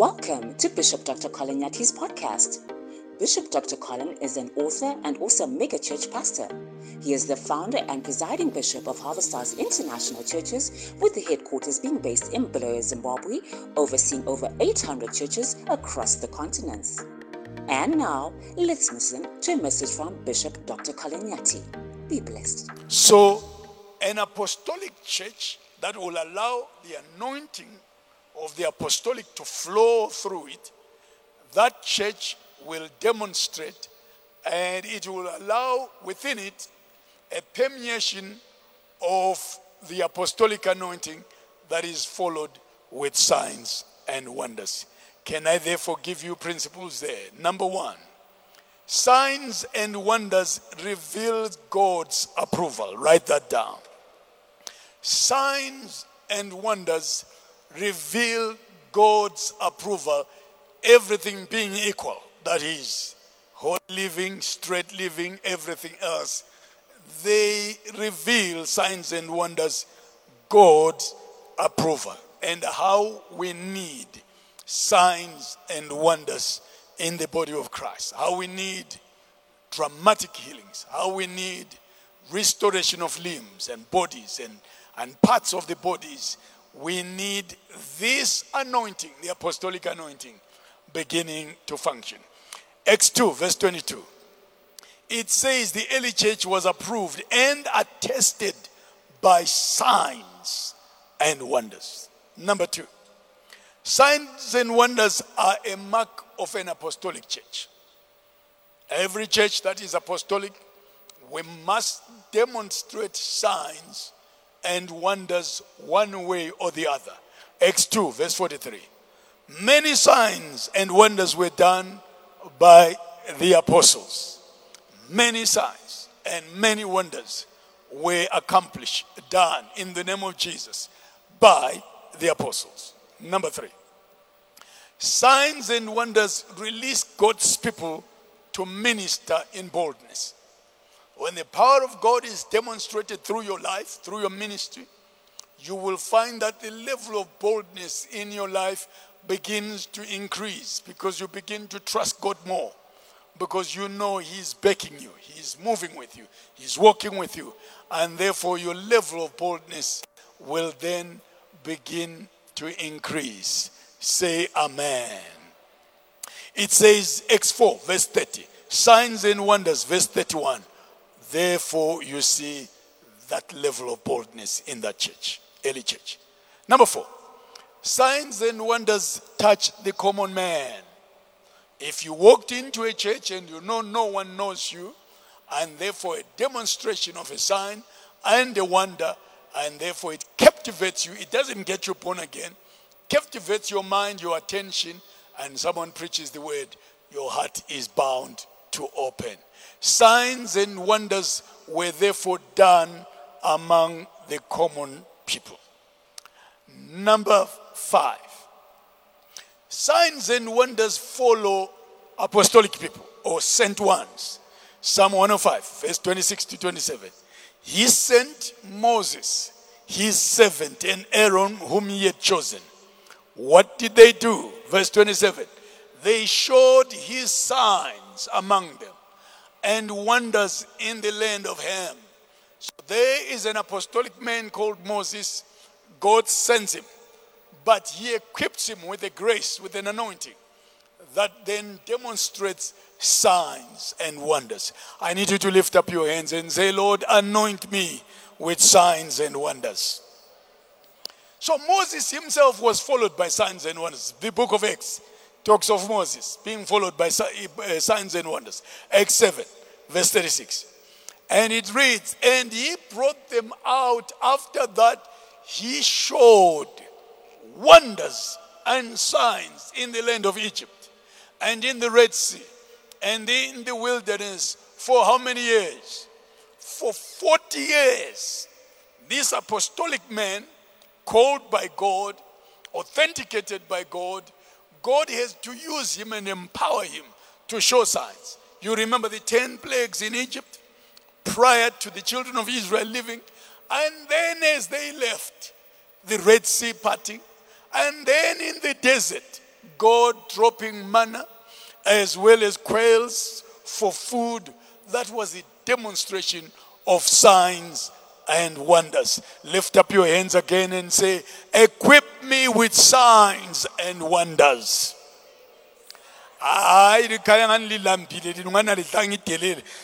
Welcome to Bishop Dr. Colin Nyathi's podcast. Bishop Dr. Colin is an author and also megachurch pastor. He is the founder and presiding bishop of Harvest Stars International Churches, with the headquarters being based in Bulawayo, Zimbabwe, overseeing over 800 churches across the continents. And now, let's listen to a message from Bishop Dr. Colin Nyathi. Be blessed. So, an apostolic church that will allow the anointing of the apostolic to flow through it, that church will demonstrate and it will allow within it a permeation of the apostolic anointing that is followed with signs and wonders. Can I therefore give you principles there? Number one, signs and wonders reveal God's approval. Write that down. Signs and wonders reveal God's approval, everything being equal. That is, whole living, straight living, everything else. They reveal signs and wonders, God's approval, and how we need signs and wonders in the body of Christ. How we need dramatic healings, how we need restoration of limbs and bodies and, and parts of the bodies we need this anointing, the apostolic anointing, beginning to function. Acts 2, verse 22. It says the early church was approved and attested by signs and wonders. Number two, signs and wonders are a mark of an apostolic church. Every church that is apostolic, we must demonstrate signs and wonders one way or the other. Acts 2, verse 43. Many signs and wonders were done by the apostles. Many signs and many wonders were accomplished, done in the name of Jesus by the apostles. Number three, signs and wonders release God's people to minister in boldness. When the power of God is demonstrated through your life, through your ministry, you will find that the level of boldness in your life begins to increase because you begin to trust God more. Because you know He's backing you, He's moving with you, He's walking with you, and therefore your level of boldness will then begin to increase. Say Amen. It says, Acts 4, verse 30, signs and wonders, verse 31. Therefore, you see that level of boldness in that church, early church. Number four, signs and wonders touch the common man. If you walked into a church and you know no one knows you, and therefore a demonstration of a sign and a wonder, and therefore it captivates you, it doesn't get you born again, captivates your mind, your attention, and someone preaches the word, your heart is bound to open. Signs and wonders were therefore done among the common people. Number five, signs and wonders follow apostolic people or sent ones. Psalm 105, verse 26 to 27. He sent Moses, his servant, and Aaron, whom he had chosen. What did they do? Verse 27. They showed his signs among them and wonders in the land of Ham. So there is an apostolic man called Moses. God sends him, but he equips him with a grace, with an anointing that then demonstrates signs and wonders. I need you to lift up your hands and say, Lord, anoint me with signs and wonders. So Moses himself was followed by signs and wonders. The book of Acts talks of Moses being followed by uh, signs and wonders. Acts 7, verse 36. And it reads, And he brought them out after that he showed wonders and signs in the land of Egypt and in the Red Sea and in the wilderness for how many years? For 40 years. This apostolic man, called by God, authenticated by God, God has to use him and empower him to show signs. You remember the 10 plagues in Egypt prior to the children of Israel living. And then as they left, the Red Sea parting. And then in the desert, God dropping manna as well as quails for food. That was a demonstration of signs and wonders. Lift up your hands again and say, Equip me with signs and wonders.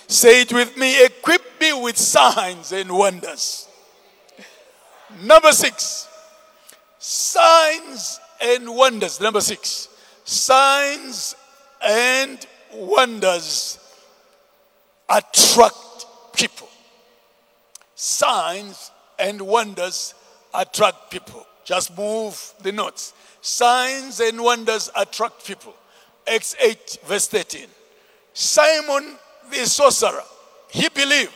Say it with me. Equip me with signs and wonders. Number six, signs and wonders. Number six, signs and wonders attract people. Signs and wonders attract people. Just move the notes. Signs and wonders attract people. Acts 8, verse 13. Simon the sorcerer, he believed.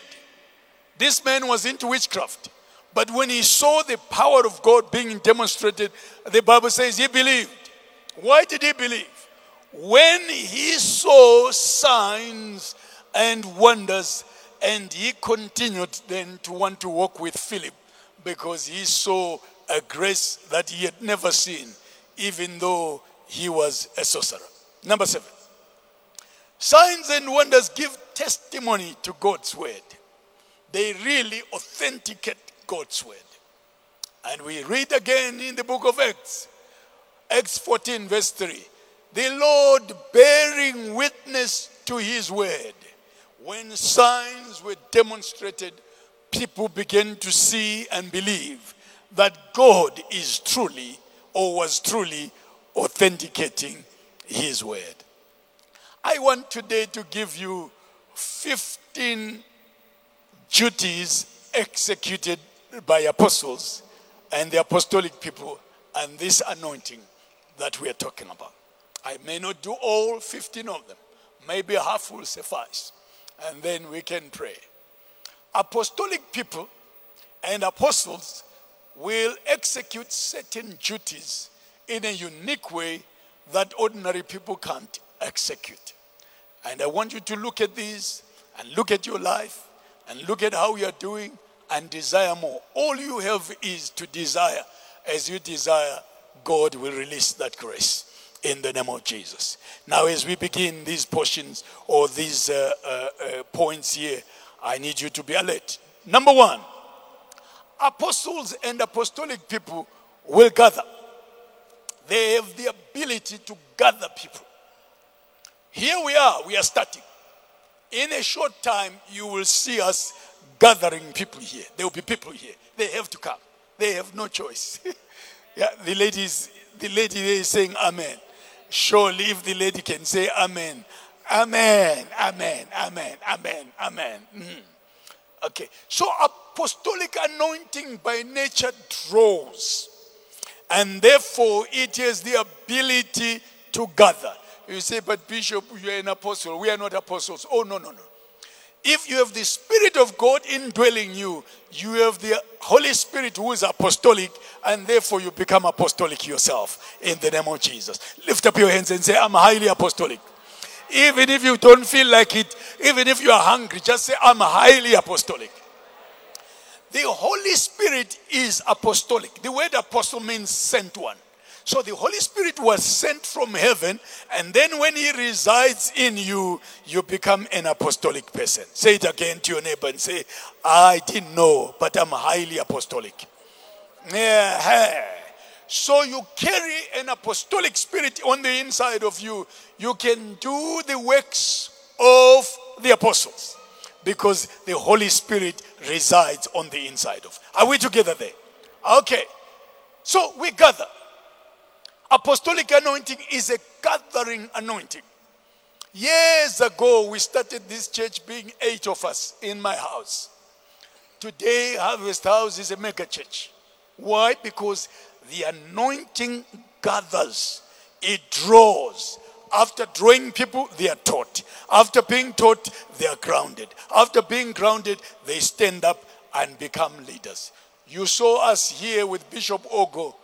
This man was into witchcraft. But when he saw the power of God being demonstrated, the Bible says he believed. Why did he believe? When he saw signs and wonders, and he continued then to want to walk with Philip because he saw a grace that he had never seen, even though he was a sorcerer. Number seven, signs and wonders give testimony to God's word. They really authenticate God's word. And we read again in the book of Acts, Acts 14, verse 3. The Lord bearing witness to his word. When signs were demonstrated, people began to see and believe that God is truly or was truly authenticating his word. I want today to give you 15 duties executed by apostles and the apostolic people and this anointing that we are talking about. I may not do all 15 of them, maybe half will suffice, and then we can pray. Apostolic people and apostles will execute certain duties in a unique way that ordinary people can't execute. And I want you to look at these and look at your life and look at how you're doing and desire more. All you have is to desire. As you desire, God will release that grace in the name of Jesus. Now, as we begin these portions or these uh, uh, uh, points here, I need you to be alert. Number one, apostles and apostolic people will gather. They have the ability to gather people. Here we are, we are starting. In a short time, you will see us gathering people here. There will be people here. They have to come. They have no choice. yeah, the lady is, the lady there is saying amen. Surely if the lady can say amen, amen, amen, amen, amen, amen. Mm. Okay, so apostolic anointing by nature draws and therefore it has the ability to gather. You say, but Bishop, you are an apostle. We are not apostles. Oh, no, no, no. If you have the Spirit of God indwelling you, you have the Holy Spirit who is apostolic, and therefore you become apostolic yourself in the name of Jesus. Lift up your hands and say, I'm highly apostolic. Even if you don't feel like it, even if you are hungry, just say, I'm highly apostolic. The Holy Spirit is apostolic. The word apostle means sent one. So the Holy Spirit was sent from heaven, and then when He resides in you, you become an apostolic person. Say it again to your neighbor and say, I didn't know, but I'm highly apostolic. Yeah. So you carry an apostolic spirit on the inside of you. You can do the works of the apostles because the Holy Spirit resides on the inside of. Are we together there? Okay. So we gather. Apostolic anointing is a gathering anointing. Years ago, we started this church being eight of us in my house. Today, Harvest House is a mega church. Why? Because the anointing gathers, it draws. After drawing people, they are taught. After being taught, they are grounded. After being grounded, they stand up and become leaders. You saw us here with Bishop Ogo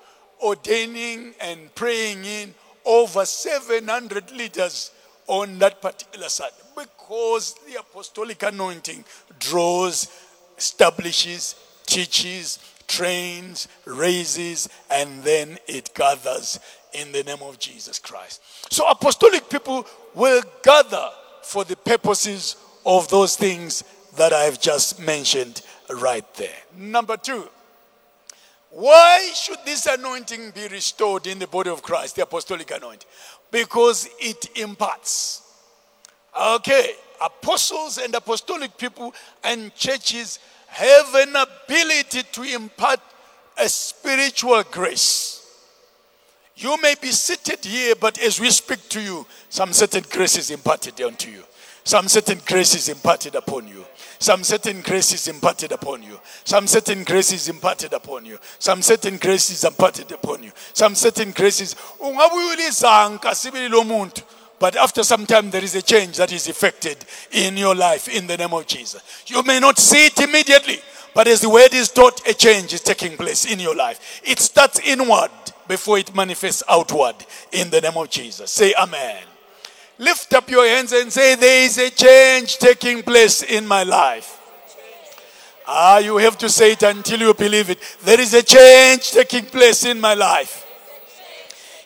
ordaining and praying in over 700 leaders on that particular side because the apostolic anointing draws, establishes, teaches, trains, raises, and then it gathers in the name of Jesus Christ. So, apostolic people will gather for the purposes of those things that I've just mentioned right there. Number two, why should this anointing be restored in the body of Christ, the apostolic anointing? Because it imparts. Okay, apostles and apostolic people and churches have an ability to impart a spiritual grace. You may be seated here, but as we speak to you, some certain grace is imparted unto you. Some certain grace is imparted upon you. Some certain grace is imparted upon you. Some certain grace is imparted upon you. Some certain grace is imparted upon you. Some certain graces. But after some time, there is a change that is effected in your life in the name of Jesus. You may not see it immediately, but as the word is taught, a change is taking place in your life. It starts inward before it manifests outward in the name of Jesus. Say amen. Lift up your hands and say, There is a change taking place in my life. Ah, you have to say it until you believe it. There is a change taking place in my life.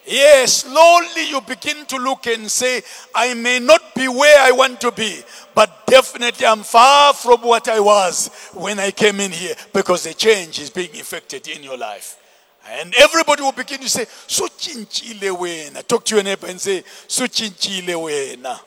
Yes, slowly you begin to look and say, I may not be where I want to be, but definitely I'm far from what I was when I came in here because the change is being effected in your life. And everybody will begin to say, Suchinchile wena. Talk to your neighbor and say, Suchinchile wena.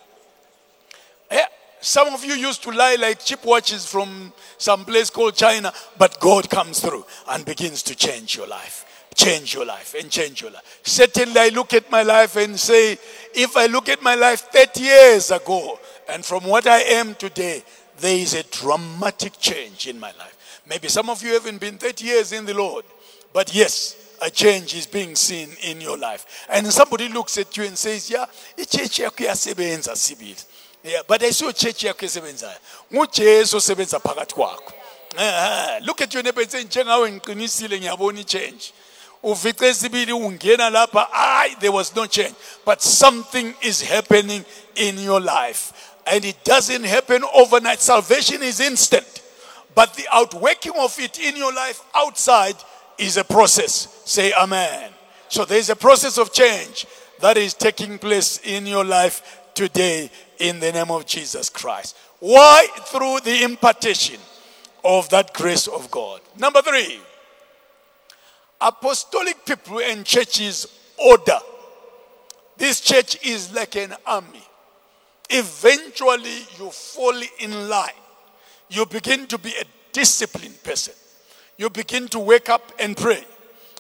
Yeah. Some of you used to lie like cheap watches from some place called China, but God comes through and begins to change your life change your life and change your life. Certainly, I look at my life and say, if I look at my life 30 years ago and from what I am today, there is a dramatic change in my life. Maybe some of you haven't been 30 years in the Lord, but yes, a change is being seen in your life. And somebody looks at you and says, Yeah, ichechi yakho iyasebenza sibili. Yeah, but ayisiyo church yakho esebenzayo. NguJesu osebenza phakathi kwakho. Look at your neighbor and say, njengawe ngiqinisile ngiyabona change uvice esibili ungena lapha I there was no change but something is happening in your life and it doesn't happen overnight. Salvation is instant but the outworking of it in your life outside is a process. Say amen. So there's a process of change that is taking place in your life today in the name of Jesus Christ. Why? Through the impartation of that grace of God. Number 3 apostolic people and churches order. This church is like an army. Eventually, you fall in line. You begin to be a disciplined person. You begin to wake up and pray.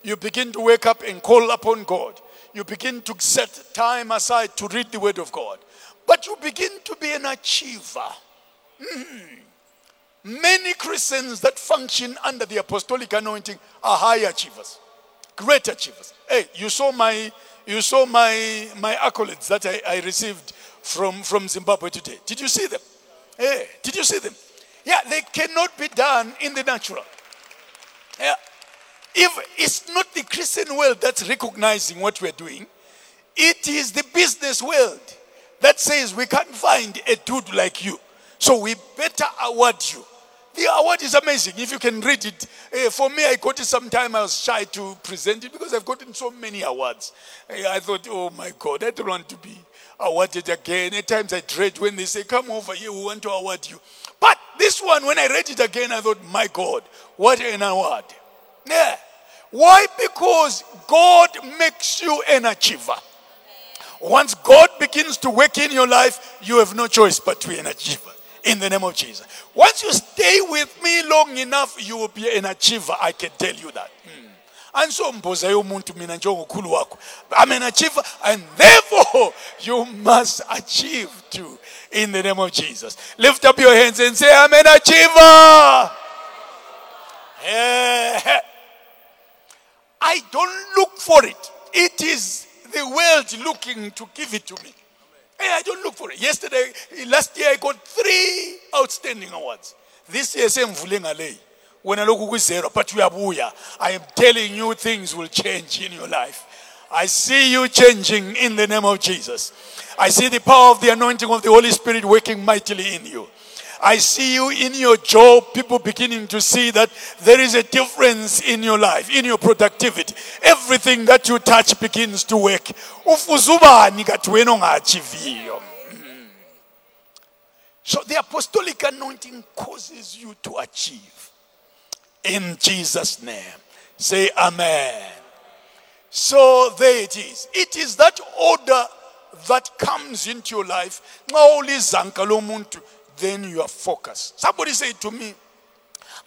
You begin to wake up and call upon God. You begin to set time aside to read the Word of God. But you begin to be an achiever. Mm. Many Christians that function under the apostolic anointing are high achievers, great achievers. Hey, you saw my you saw my my accolades that I, I received from, from Zimbabwe today. Did you see them? Hey, did you see them? Yeah, they cannot be done in the natural. Yeah. If it's not the Christian world that's recognizing what we're doing, it is the business world that says we can't find a dude like you. So we better award you. The award is amazing. If you can read it, uh, for me, I got it sometime. I was shy to present it because I've gotten so many awards. Uh, I thought, oh my God, I don't want to be awarded again. At times I dread when they say, come over here, we want to award you. But this one, when I read it again, I thought, my God, what an award. Yeah. Why? Because God makes you an achiever. Once God begins to work in your life, you have no choice but to be an achiever in the name of Jesus. Once you stay with me long enough, you will be an achiever. I can tell you that. Mm. And so I'm an achiever and therefore you must achieve too in the name of Jesus. Lift up your hands and say, I'm an achiever. Yeah. I don't look for it. It is the world looking to give it to me. Hey, I don't look for it. Yesterday, last year, I got three outstanding awards. This year, same ngale. When I look at zero, but uyabuya. I am telling you, things will change in your life. I see you changing in the name of Jesus. I see the power of the anointing of the Holy Spirit working mightily in you. I see you in your job, people beginning to see that there is a difference in your life, in your productivity. Everything that you touch begins to work. Ufuzubani kathi wena ongachiviyo. Mm. So the apostolic anointing causes you to achieve. In Jesus' name. Say amen. So there it is. It is that order that comes into your life. Then you are focused. Somebody said to me,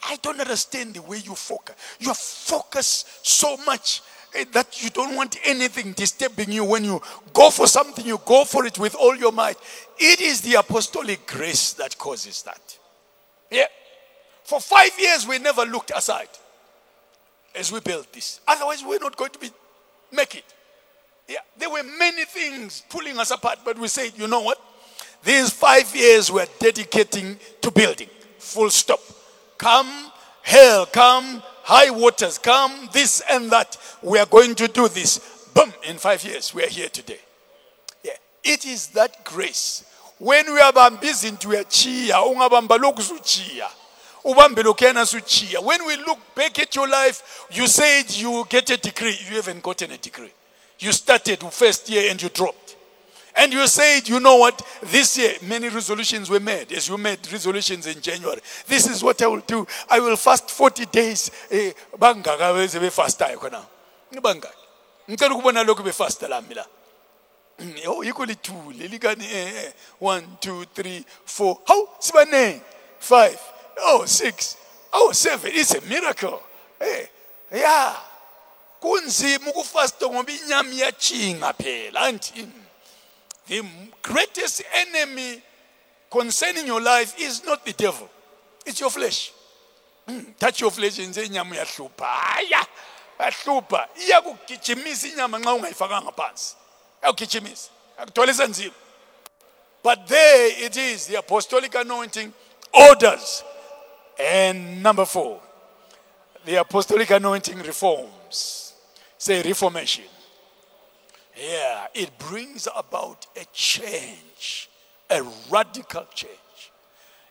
I don't understand the way you focus. You are focused so much eh, that you don't want anything disturbing you. When you go for something, you go for it with all your might. It is the apostolic grace that causes that. Yeah. For five years, we never looked aside as we built this. Otherwise, we're not going to be make it. Yeah, there were many things pulling us apart, but we said, you know what? These five years we're dedicating to building. Full stop. Come hell, come high waters, come this and that. We are going to do this. Boom, in five years, we are here today. Yeah. It is that grace. When we are busy into a chia, When we look back at your life, you said you get a degree. You haven't gotten a degree. You started first year and you dropped. And you said, you know what? This year, many resolutions were made. As you made resolutions in January. This is what I will do. I will fast 40 days. Eh? Ngicela ukubona lokhu befasta lami la. Oh, yikho lithule likani eh, eh. One, two, three, four. How? Sibaneng. Five. Oh, six. Oh, seven. It's a miracle. Hey, yeah. kunzima ukufasta ngoba inyama iyachinga phela anti the greatest enemy concerning your life is not the devil it's your flesh Mm, touch your flesh nje inyama uyahlupha haya yahlupha iyakugijimisa inyama nxa ungayifakanga phansi iyakugijimisa yakutholisa nzima but there it is the apostolic anointing orders and number four the apostolic anointing reforms. Say reformation. Yeah, it brings about a change, a radical change.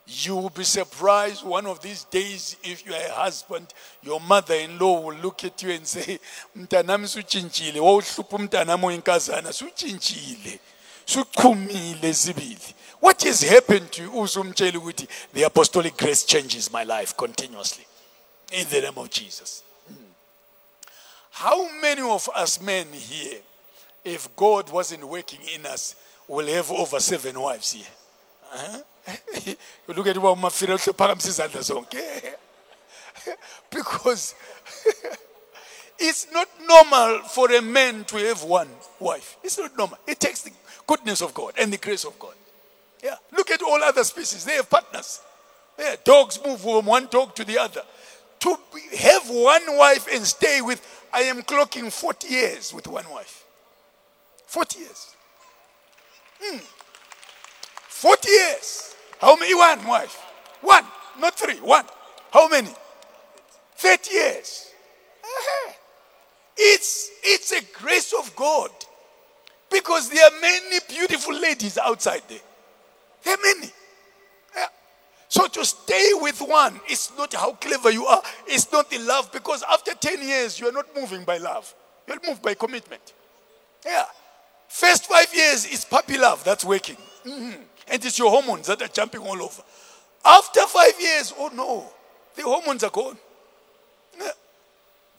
You will be surprised one of these days if you are a husband, your mother-in-law will look at you and say, "Mntanami suchintshile, wawuhlupha umntanami oyinkazana suchintshile, suchumile zibili." What has happened to you? The apostolic grace changes my life continuously in the name of Jesus. How many of us men here, if God wasn't working in us, will have over seven wives here? Look at what izandla zonke. Because it's not normal for a man to have one wife. It's not normal. It takes the goodness of God and the grace of God. Yeah. Look at all other species. They have partners. Yeah. Dogs move from one dog to the other. To have one wife and stay with, I am clocking 40 years with one wife. 40 years. Hmm. 40 years. How many? One wife. One. Not three. One. How many? 30 years. It's, it's a grace of God. Because there are many beautiful ladies outside there. Are many. So to stay with one, it's not how clever you are. It's not the love because after 10 years, you're not moving by love. You'll move by commitment. Yeah. First five years is puppy love that's working. Mhm. And it's your hormones that are jumping all over. After five years, oh no, the hormones are gone. Yeah.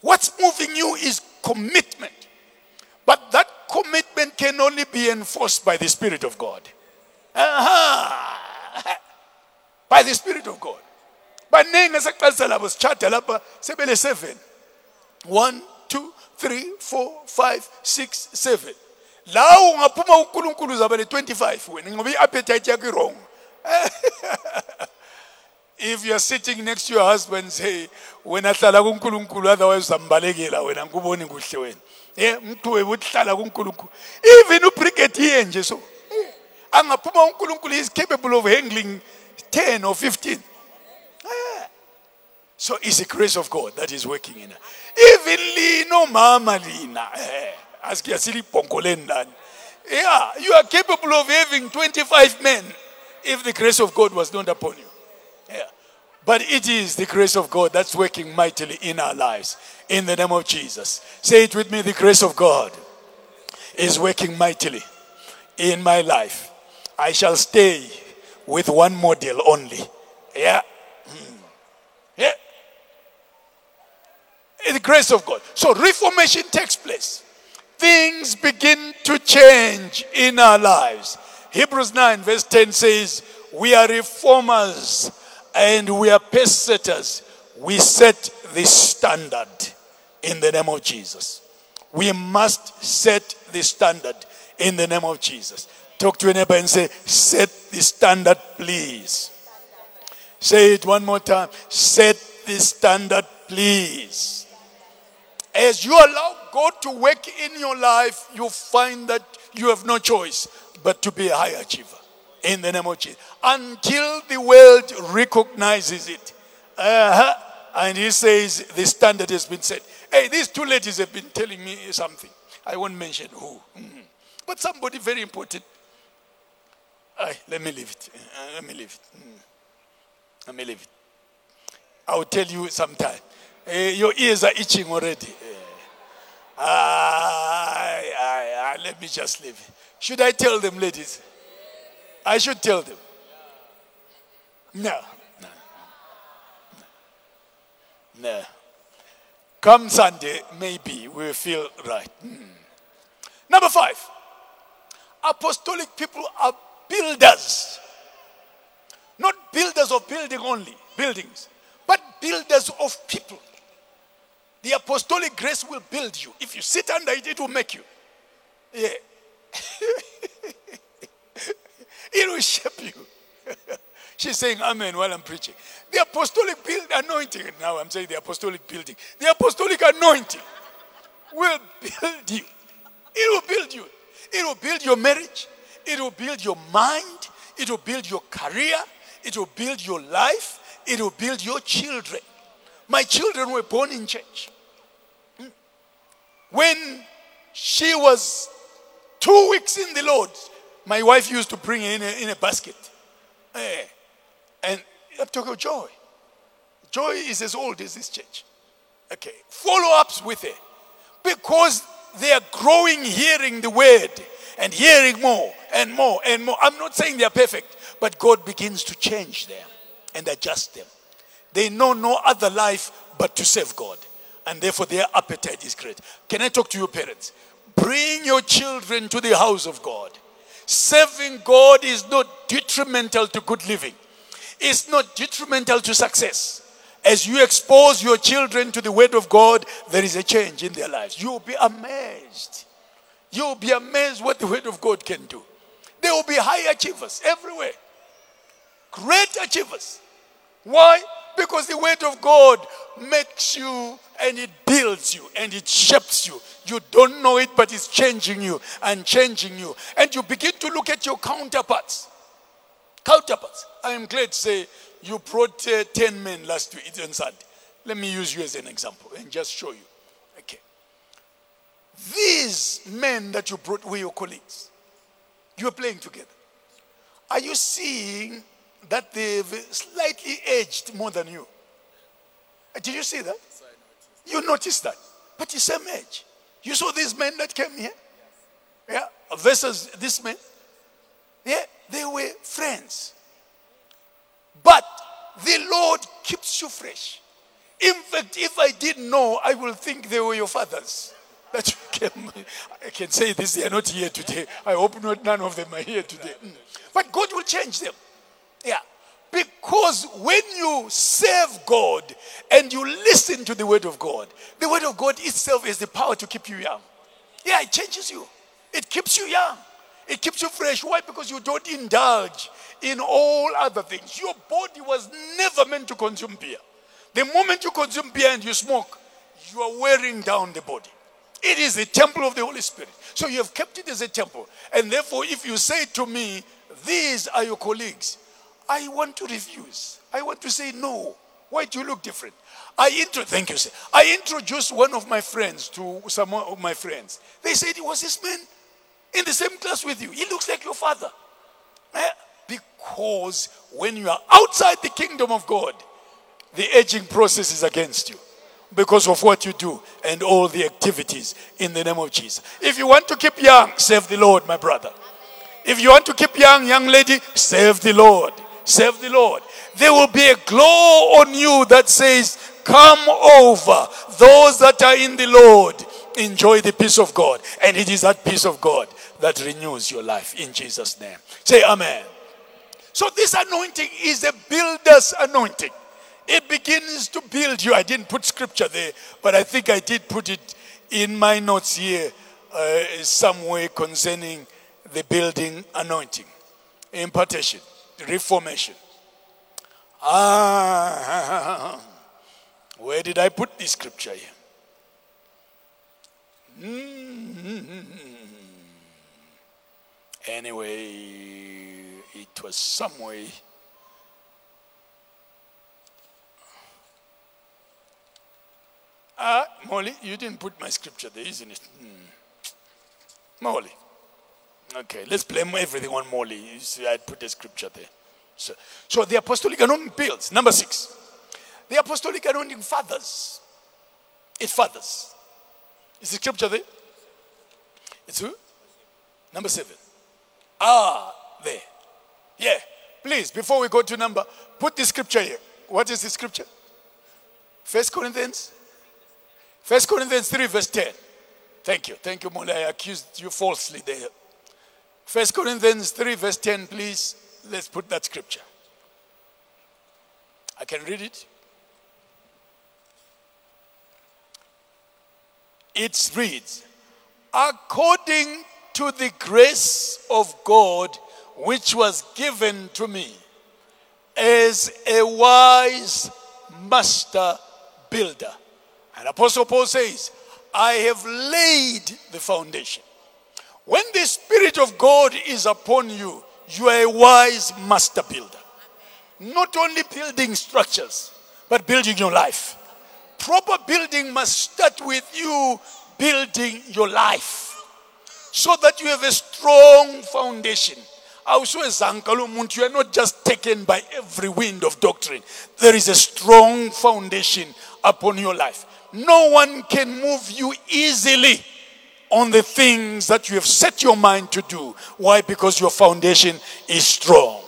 What's moving you is commitment. But that commitment can only be enforced by the Spirit of God. Aha. By the Spirit of God. baningi esaqalisa labo sitshada lapha sebele seven. One two three four five six seven. La ungaphuma unkulunkulu uzaba le-25 wena ngoba i-appetite yakho i-wrong. If you're sitting next to your husband say wena hlala kunkulunkulu otherwise uzambalekela wena ngikuboni kuhle wena. Ye mqhuwe uthi hlala kunkulunkulu. Even ubrigadier nje so eh, angaphuma unkulunkulu is capable of handling 10 or 15 so it's the grace of God that is working in her. Even lino mama lina. Eh. Yeah, you are capable of having 25 men if the grace of God was not upon you. Yeah. But it is the grace of God that's working mightily in our lives. In the name of Jesus. Say it with me the grace of God is working mightily in my life. I shall stay with one model only. Yeah. Hmm. Yeah. The grace of God. So reformation takes place. Things begin to change in our lives. Hebrews 9, verse 10 says, We are reformers and we are setters. We set the standard in the name of Jesus. We must set the standard in the name of Jesus. Talk to a neighbor and say, Set the standard, please. Say it one more time. Set the standard, please. As you allow God to work in your life, you find that you have no choice but to be a high achiever in the name of Jesus. Until the world recognizes it. Uh-huh. And he says the standard has been set. Hey, these two ladies have been telling me something. I won't mention who. Mm-hmm. But somebody very important. Let me leave it. Uh, let me leave it. Mm. Let me leave it. I'll tell you sometime. Uh, your ears are itching already. Uh, aye, aye, aye, let me just leave it. Should I tell them, ladies? I should tell them. No. No. No. Come Sunday, maybe we'll feel right. Mm. Number five, apostolic people are builders. Not builders of building only, buildings, but builders of people. The apostolic grace will build you. If you sit under it, it will make you. Yeah. it will shape you. She's saying amen while I'm preaching. The apostolic build anointing. Now I'm saying the apostolic building. The apostolic anointing will build you. It will build you. It will build your marriage. It will build your mind. It will build your career. It will build your life. It will build your children. My children were born in church. Hmm. When she was two weeks in the Lord, my wife used to bring her in a, in a basket. Eh. And have to go joy. Joy is as old as this church. Okay. Follow ups with it. Because they are growing hearing the word and hearing more and more and more. I'm not saying they are perfect, but God begins to change them and adjust them. They know no other life but to serve God. And therefore, their appetite is great. Can I talk to your parents? Bring your children to the house of God. Serving God is not detrimental to good living, it's not detrimental to success. As you expose your children to the word of God, there is a change in their lives. You'll be amazed. You'll be amazed what the word of God can do. There will be high achievers everywhere, great achievers. Why? Because the word of God makes you and it builds you and it shapes you. You don't know it, but it's changing you and changing you. And you begin to look at your counterparts. Counterparts. I am glad to say you brought uh, 10 men last week on Sunday. Let me use you as an example and just show you. Okay. These men that you brought were your colleagues. You are playing together. Are you seeing that they've slightly aged more than you? Uh, did you see that? You noticed that. But the same age. You saw these men that came here? Yeah. Versus this man? Yeah. They were friends. The Lord keeps you fresh. In fact, if I didn't know, I will think they were your fathers. That you came. I can say this, they are not here today. I hope not, none of them are here today. Mm. But God will change them. Yeah. Because when you serve God and you listen to the word of God, the word of God itself is the power to keep you young. Yeah, it changes you. It keeps you young. It keeps you fresh. Why? Because you don't indulge in all other things. Your body was never meant to consume beer. The moment you consume beer and you smoke, you are wearing down the body. It is a temple of the Holy Spirit. So you have kept it as a temple. And therefore, if you say to me, These are your colleagues, I want to refuse. I want to say no. Why do you look different? I intro- thank you, sir. I introduced one of my friends to some of my friends. They said, it was this man in the same class with you. He looks like your father. Eh? Because when you are outside the kingdom of God, the aging process is against you because of what you do and all the activities in the name of Jesus. If you want to keep young, serve the Lord, my brother. If you want to keep young, young lady, serve the Lord. Serve the Lord. There will be a glow on you that says, Come over. Those that are in the Lord, enjoy the peace of God. And it is that peace of God that renews your life in Jesus' name. Say Amen. So, this anointing is a builder's anointing. It begins to build you. I didn't put scripture there, but I think I did put it in my notes here uh, somewhere concerning the building anointing, impartation, reformation. Ah, where did I put this scripture here? Mm-hmm. Anyway, it was somewhere. Ah, Molly, you didn't put my scripture there, isn't it? Hmm. Molly. Okay, let's blame everything on Molly. You see, I put the scripture there. So, so the apostolic anointing builds. Number six. The apostolic anointing fathers. It fathers. Is the scripture there? It's who? Number seven. Ah, there. Yeah. Please, before we go to number, put the scripture here. What is the scripture? First Corinthians. First Corinthians 3, verse 10. Thank you. Thank you, Molly. I accused you falsely there. First Corinthians 3, verse 10, please. Let's put that scripture. I can read it. It reads, according to the grace of God which was given to me as a wise master builder. And Apostle Paul says, I have laid the foundation. When the Spirit of God is upon you, you are a wise master builder. Not only building structures, but building your life. Proper building must start with you building your life so that you have a strong foundation. You are not just taken by every wind of doctrine. There is a strong foundation upon your life. No one can move you easily on the things that you have set your mind to do. Why? Because your foundation is strong.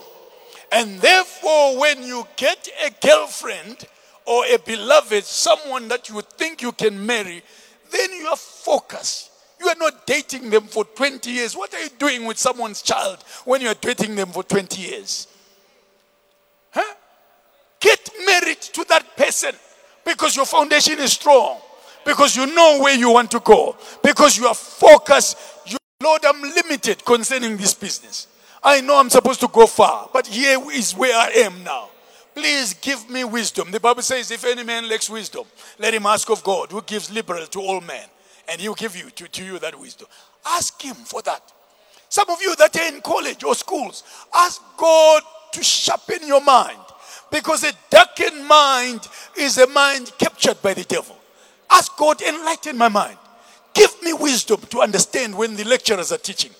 And therefore, when you get a girlfriend or a beloved, someone that you think you can marry, then you are focused. You are not dating them for 20 years. What are you doing with someone's child when you are dating them for 20 years? Huh? Get married to that person because your foundation is strong because you know where you want to go, because you are focused. You, Lord, I'm limited concerning this business. I know I'm supposed to go far, but here is where I am now. Please give me wisdom. The Bible says, if any man lacks wisdom, let him ask of God, who gives liberal to all men, and he'll give you to, to you that wisdom. Ask him for that. Some of you that are in college or schools, ask God to sharpen your mind. Because a darkened mind is a mind captured by the devil. Ask God, enlighten my mind. Give me wisdom to understand when the lecturers are teaching.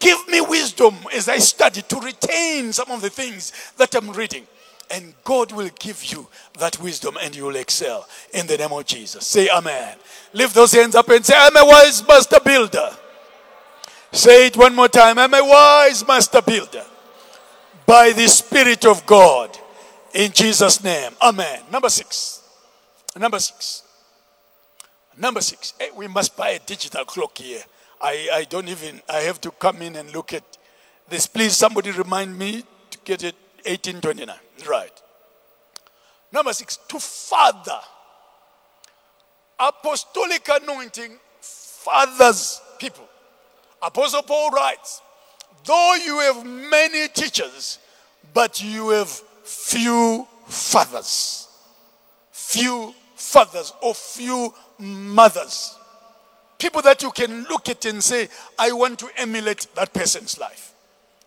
Give me wisdom as I study to retain some of the things that I'm reading. And God will give you that wisdom and you will excel in the name of Jesus. Say amen. Lift those hands up and say, I'm a wise master builder. Say it one more time. I'm a wise master builder by the Spirit of God in Jesus' name. Amen. Number six. Number six. Number six, hey, we must buy a digital clock here. I, I don't even, I have to come in and look at this. Please, somebody remind me to get it 1829. Right. Number six, to father. Apostolic anointing fathers people. Apostle Paul writes, though you have many teachers, but you have few fathers. Few fathers or few mothers. People that you can look at and say, I want to emulate that person's life.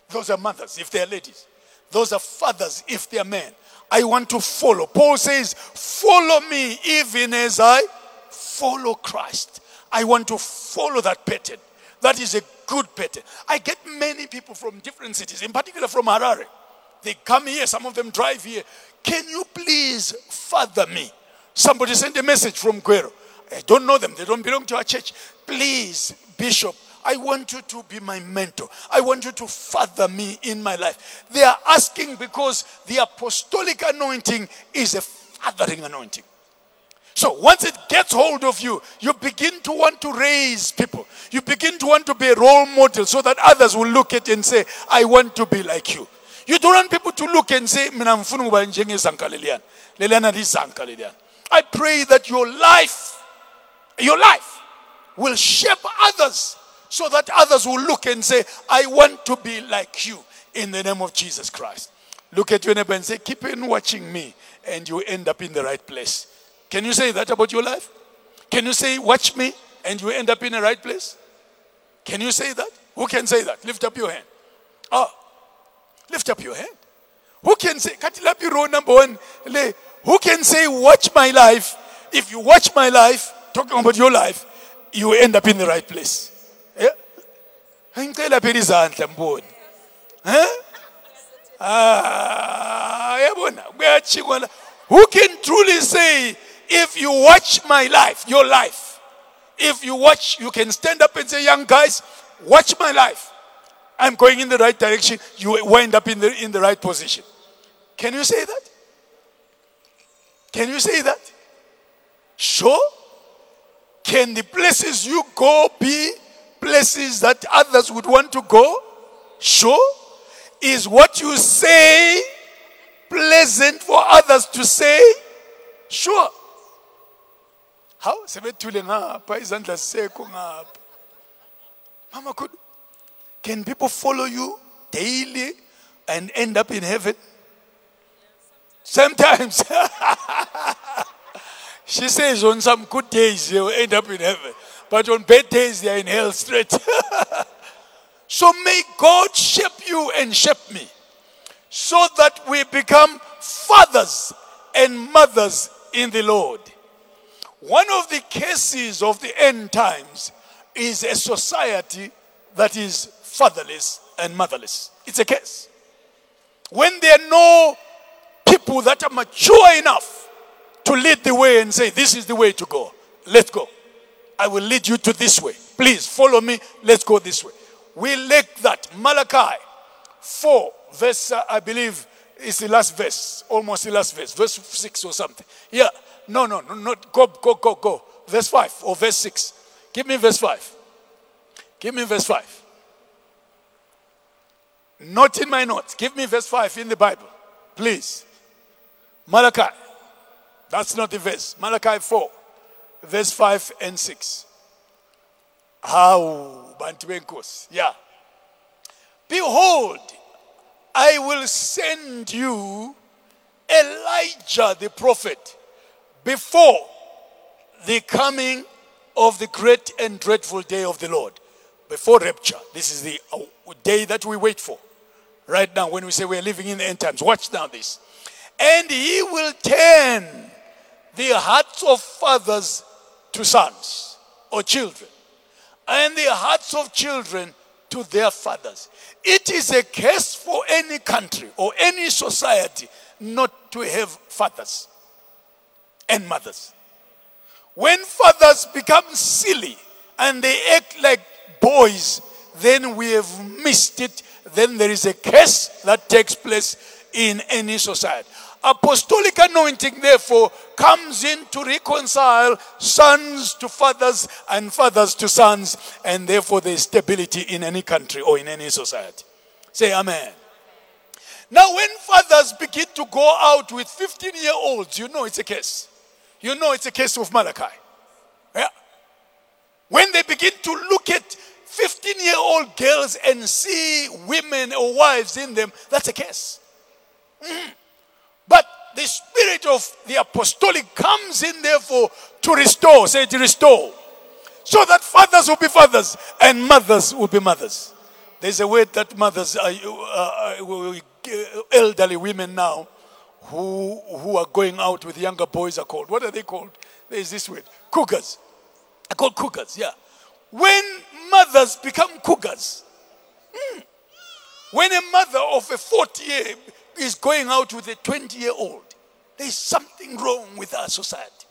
Those are mothers, if they are ladies. Those are fathers, if they are men. I want to follow. Paul says, Follow me even as I follow Christ. I want to follow that pattern. That is a good pattern. I get many people from different cities, in particular from Harare. They come here, some of them drive here. Can you please? father me. Somebody sent a message from Gweru. I don't know them, they don't belong to our church. Please, Bishop, I want you to be my mentor. I want you to father me in my life. They are asking because the apostolic anointing is a fathering anointing. So once it gets hold of you, you begin to want to raise people. You begin to want to be a role model so that others will look at it and say, I want to be like you. You don't want people to look and say. I pray that your life, your life will shape others so that others will look and say, I want to be like you in the name of Jesus Christ. Look at your neighbor and say, Keep on watching me, and you end up in the right place. Can you say that about your life? Can you say, Watch me, and you end up in the right place? Can you say that? Who can say that? Lift up your hand. Oh, lift up your hand. Who can say, Katilapi row number one, who can say, Watch my life? If you watch my life, talking about your life, you end up in the right place. Phela izandla mboni. Huh? Ah, yabona kuyachikwa la. Who can truly say if you watch my life, your life, if you watch, you can stand up and say, young guys, watch my life. I'm going in the right direction. You wind up in the, in the right position. Can you say that? Can you say that? Sure. Can the places you go be places that others would want to go? Sure. Is what you say pleasant for others to say? Sure. How? Mama could can people follow you daily and end up in heaven? Sometimes. she says on some good days will end up in heaven. But on bad days they are in hell straight. so may God shape you and shape me so that we become fathers and mothers in the Lord. One of the cases of the end times is a society that is fatherless and motherless. It's a case. When there are no people that are mature enough to lead the way and say, This is the way to go, let's go. I will lead you to this way. Please follow me, let's go this way. We lack that. Malachi 4, verse, uh, I believe, is the last verse, almost the last verse, verse 6 or something. Yeah, no, no, no, not go, go, go, go. Verse 5 or verse 6. Give me verse 5. Give me verse 5. Not in my notes. Give me verse 5 in the Bible, please. Malachi. That's not the verse. Malachi 4, verse 5 and 6. How? Bantu. Yeah. Behold, I will send you Elijah the prophet before the coming of the great and dreadful day of the Lord. Before rapture. This is the uh, day that we wait for. Right now, when we say we're living in the end times. Watch now this. And he will turn the hearts of fathers to sons or children, and the hearts of children to their fathers. It is a case for any country or any society not to have fathers and mothers. When fathers become silly and they act like boys, then we have missed it. Then there is a curse that takes place in any society. Apostolic anointing, therefore, comes in to reconcile sons to fathers and fathers to sons, and therefore there is stability in any country or in any society. Say amen. Now, when fathers begin to go out with 15 year olds, you know it's a case. You know it's a case of Malachi. Yeah. When they begin to look at 15 year old girls and see women or wives in them, that's a case. Mm. The spirit of the apostolic comes in, therefore, to restore. Say to restore. So that fathers will be fathers and mothers will be mothers. There's a word that mothers, are, uh, uh, elderly women now, who, who are going out with younger boys are called. What are they called? There's this word cougars. I call cougars, yeah. When mothers become cougars, mm, when a mother of a 40 year is going out with a 20 year old, There's something wrong with our society.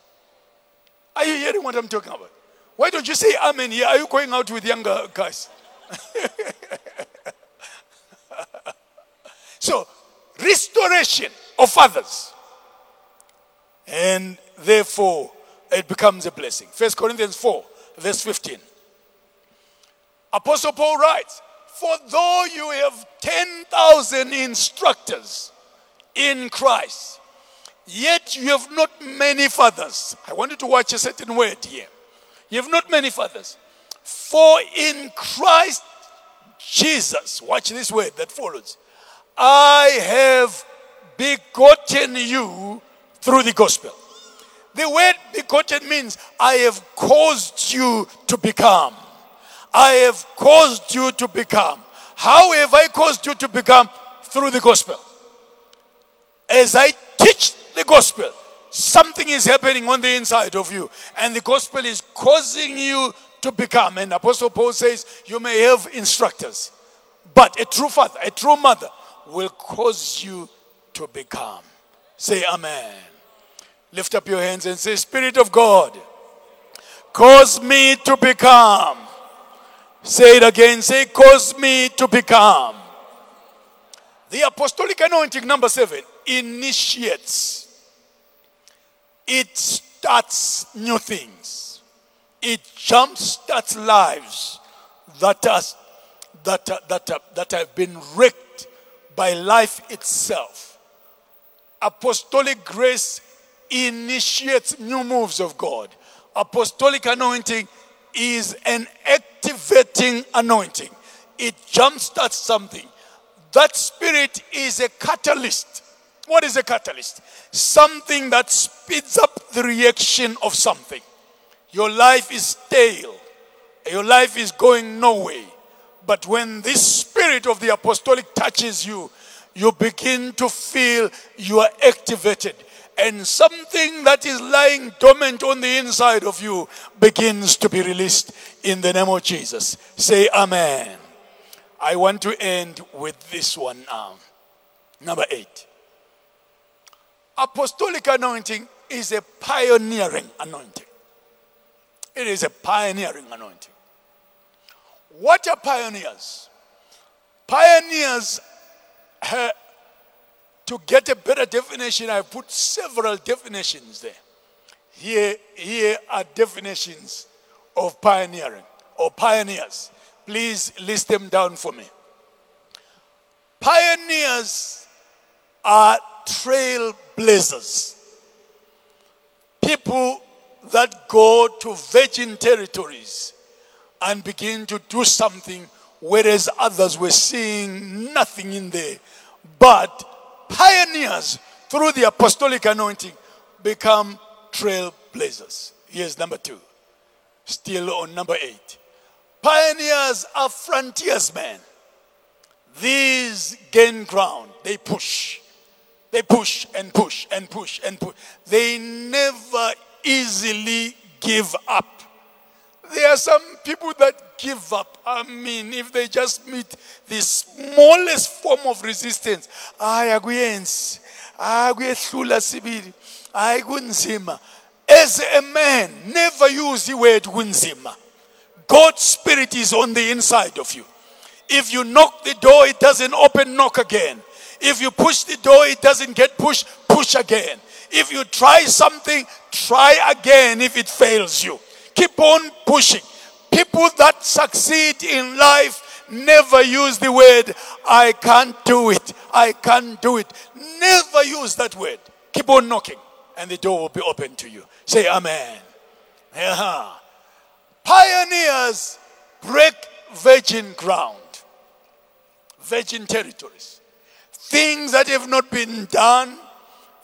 Are you hearing what I'm talking about? Why don't you say amen here? Are you going out with younger guys? so, restoration of others. And therefore, it becomes a blessing. First Corinthians 4, verse 15. Apostle Paul writes, For though you have 10,000 instructors in Christ, yet you have not many fathers. I want you to watch a certain word here. You have not many fathers. For in Christ Jesus, watch this word that follows. I have begotten you through the gospel. The word begotten means I have caused you to become. I have caused you to become. How have I caused you to become? Through the gospel. As I teach the gospel, something is happening on the inside of you, and the gospel is causing you to become. And Apostle Paul says, You may have instructors, but a true father, a true mother will cause you to become. Say Amen. Lift up your hands and say, Spirit of God, cause me to become. Say it again. Say, cause me to become. The apostolic anointing, number seven, initiates. It starts new things. It jumpstarts lives that, has, that, that, that have been wrecked by life itself. Apostolic grace initiates new moves of God. Apostolic anointing is an activating anointing, it jumpstarts something. That spirit is a catalyst. What is a catalyst? Something that speeds up the reaction of something. Your life is stale, your life is going nowhere. But when this spirit of the apostolic touches you, you begin to feel you are activated and something that is lying dormant on the inside of you begins to be released in the name of Jesus. Say Amen. I want to end with this one now. Number eight. Apostolic anointing is a pioneering anointing. It is a pioneering anointing. What are pioneers? Pioneers to get a better definition, I put several definitions there. Here, here are definitions of pioneering or pioneers. Please list them down for me. Pioneers are trailblazers, people that go to virgin territories and begin to do something, whereas others were seeing nothing in there. But pioneers through the apostolic anointing become trailblazers. Here's number two. Still on number eight. Pioneers are frontiersmen. These gain ground. They push. They push and push and push and push. They never easily give up. There are some people that give up. I mean, if they just meet the smallest form of resistance, hayi akuyenzi. Akuyehlula sibili. Hayi kunzima. As a man, never use the word kunzima. God's spirit is on the inside of you. If you knock the door, it doesn't open, knock again. If you push the door, it doesn't get pushed, push again. If you try something, try again if it fails you. Keep on pushing. People that succeed in life never use the word, I can't do it. I can't do it. Never use that word. Keep on knocking, and the door will be open to you. Say Amen. Yeah. Pioneers break virgin ground, virgin territories, things that have not been done.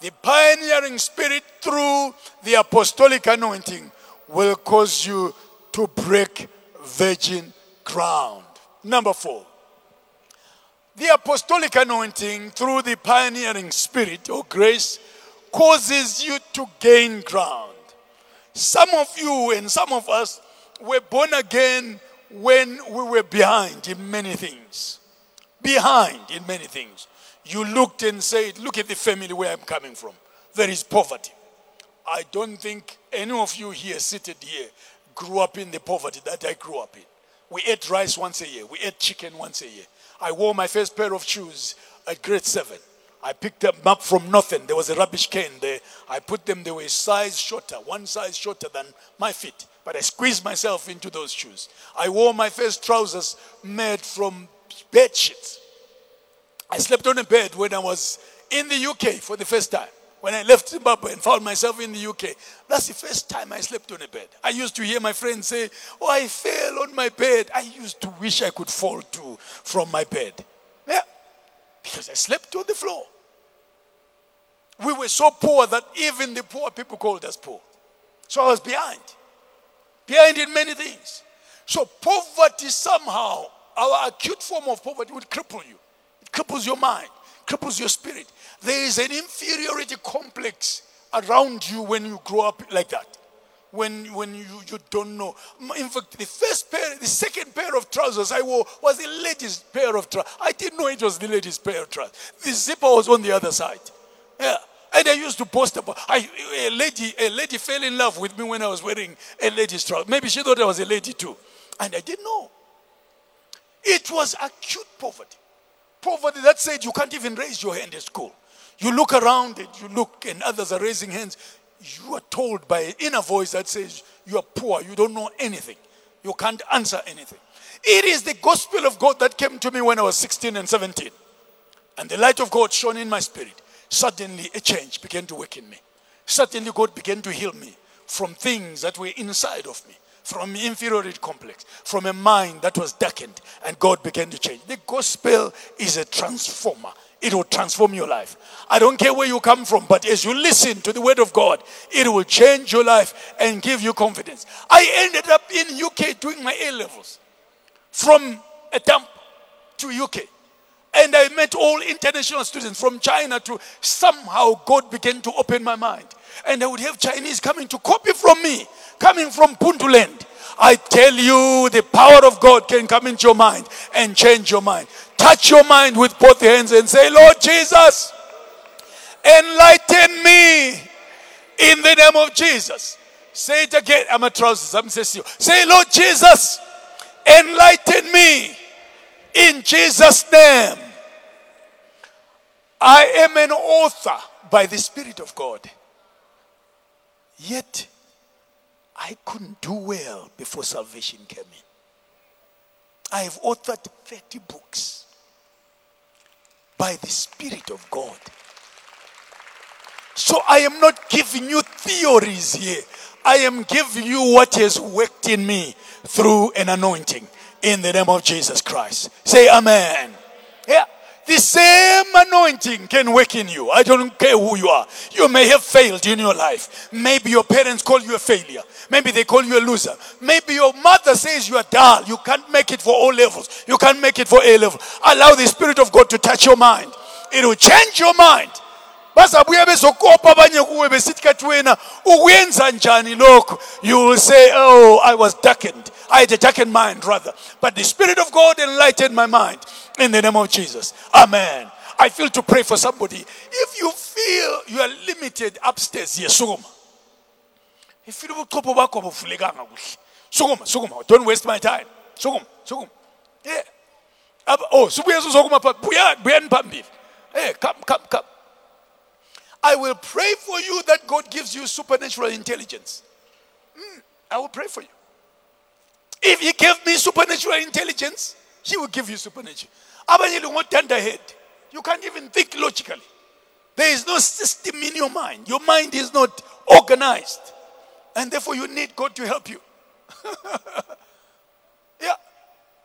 The pioneering spirit through the apostolic anointing will cause you to break virgin ground. Number four, the apostolic anointing through the pioneering spirit or grace causes you to gain ground. Some of you and some of us were born again when we were behind in many things. Behind in many things. You looked and said, Look at the family where I'm coming from. there is poverty. I don't think any of you here seated here grew up in the poverty that I grew up in. We ate rice once a year. We ate chicken once a year. I wore my first pair of shoes at grade seven. I picked them up from nothing. There was a rubbish can there. I put them, they were size shorter, one size shorter than my feet. But I squeezed myself into those shoes. I wore my first trousers made from bed sheets. I slept on a bed when I was in the UK for the first time. When I left Zimbabwe and found myself in the UK, that's the first time I slept on a bed. I used to hear my friends say, Oh, I fell on my bed. I used to wish I could fall too from my bed. Yeah, because I slept on the floor. We were so poor that even the poor people called us poor. So I was behind, behind in many things. So poverty somehow, our acute form of poverty would cripple you. It cripples your mind, cripples your spirit. There is an inferiority complex around you when you grow up like that. When, when you, you don't know. In fact, the first pair, the second pair of trousers I wore was the lady's pair of trousers. I didn't know it was the lady's pair of trousers. The zipper was on the other side. Yeah. And I used to post about I, a lady, a lady fell in love with me when I was wearing a lady's trousers. Maybe she thought I was a lady too. And I didn't know. It was acute poverty. Poverty that said you can't even raise your hand at school. You look around and you look and others are raising hands. You are told by an inner voice that says you are poor, you don't know anything, you can't answer anything. It is the gospel of God that came to me when I was 16 and 17. And the light of God shone in my spirit. Suddenly a change began to work in me. Suddenly God began to heal me from things that were inside of me from inferiority complex, from a mind that was darkened, and God began to change. The gospel is a transformer. It will transform your life. I don't care where you come from, but as you listen to the word of God, it will change your life and give you confidence. I ended up in UK doing my A levels from a dump to UK. And I met all international students from China to somehow God began to open my mind. And I would have Chinese coming to copy from me, coming from Puntuland. I tell you, the power of God can come into your mind and change your mind. Touch your mind with both hands and say, Lord Jesus, enlighten me in the name of Jesus. Say it again. I'm a trousers. I'm saying Say, Lord Jesus, enlighten me in Jesus' name. I am an author by the Spirit of God. Yet, I couldn't do well before salvation came in. I have authored 30 books by the Spirit of God. So I am not giving you theories here. I am giving you what has worked in me through an anointing in the name of Jesus Christ. Say amen. Yeah. The same anointing can work in you. I don't care who you are. You may have failed in your life. Maybe your parents call you a failure. Maybe they call you a loser. Maybe your mother says you are dull. You can't make it for all levels. You can't make it for A level. Allow the Spirit of God to touch your mind. It will change your mind. Bazabuya bezokopa abanye kuwe besithi kathi wena ukwenza njani lokho you will say oh i was darkened i had a darkened mind rather but the spirit of god enlightened my mind in the name of Jesus. Amen. I feel to pray for somebody. If you feel you are limited upstairs here, sukuma. If you ubuchopho bakho abuvulekanga kuhle. Sukuma, sukuma. Don't waste my time. Sukuma, sukuma. Yeah. Oh, sibuye uzokuma pha. Buya, buyani phambili. Hey, come, come, come. I will pray for you that God gives you supernatural intelligence. Mm, I will pray for you. If He gave me supernatural intelligence, He will give you supernatural. Abanye lingodandahead you can't even think logically. There is no system in your mind. Your mind is not organized. And therefore you need god to help you. Yeah.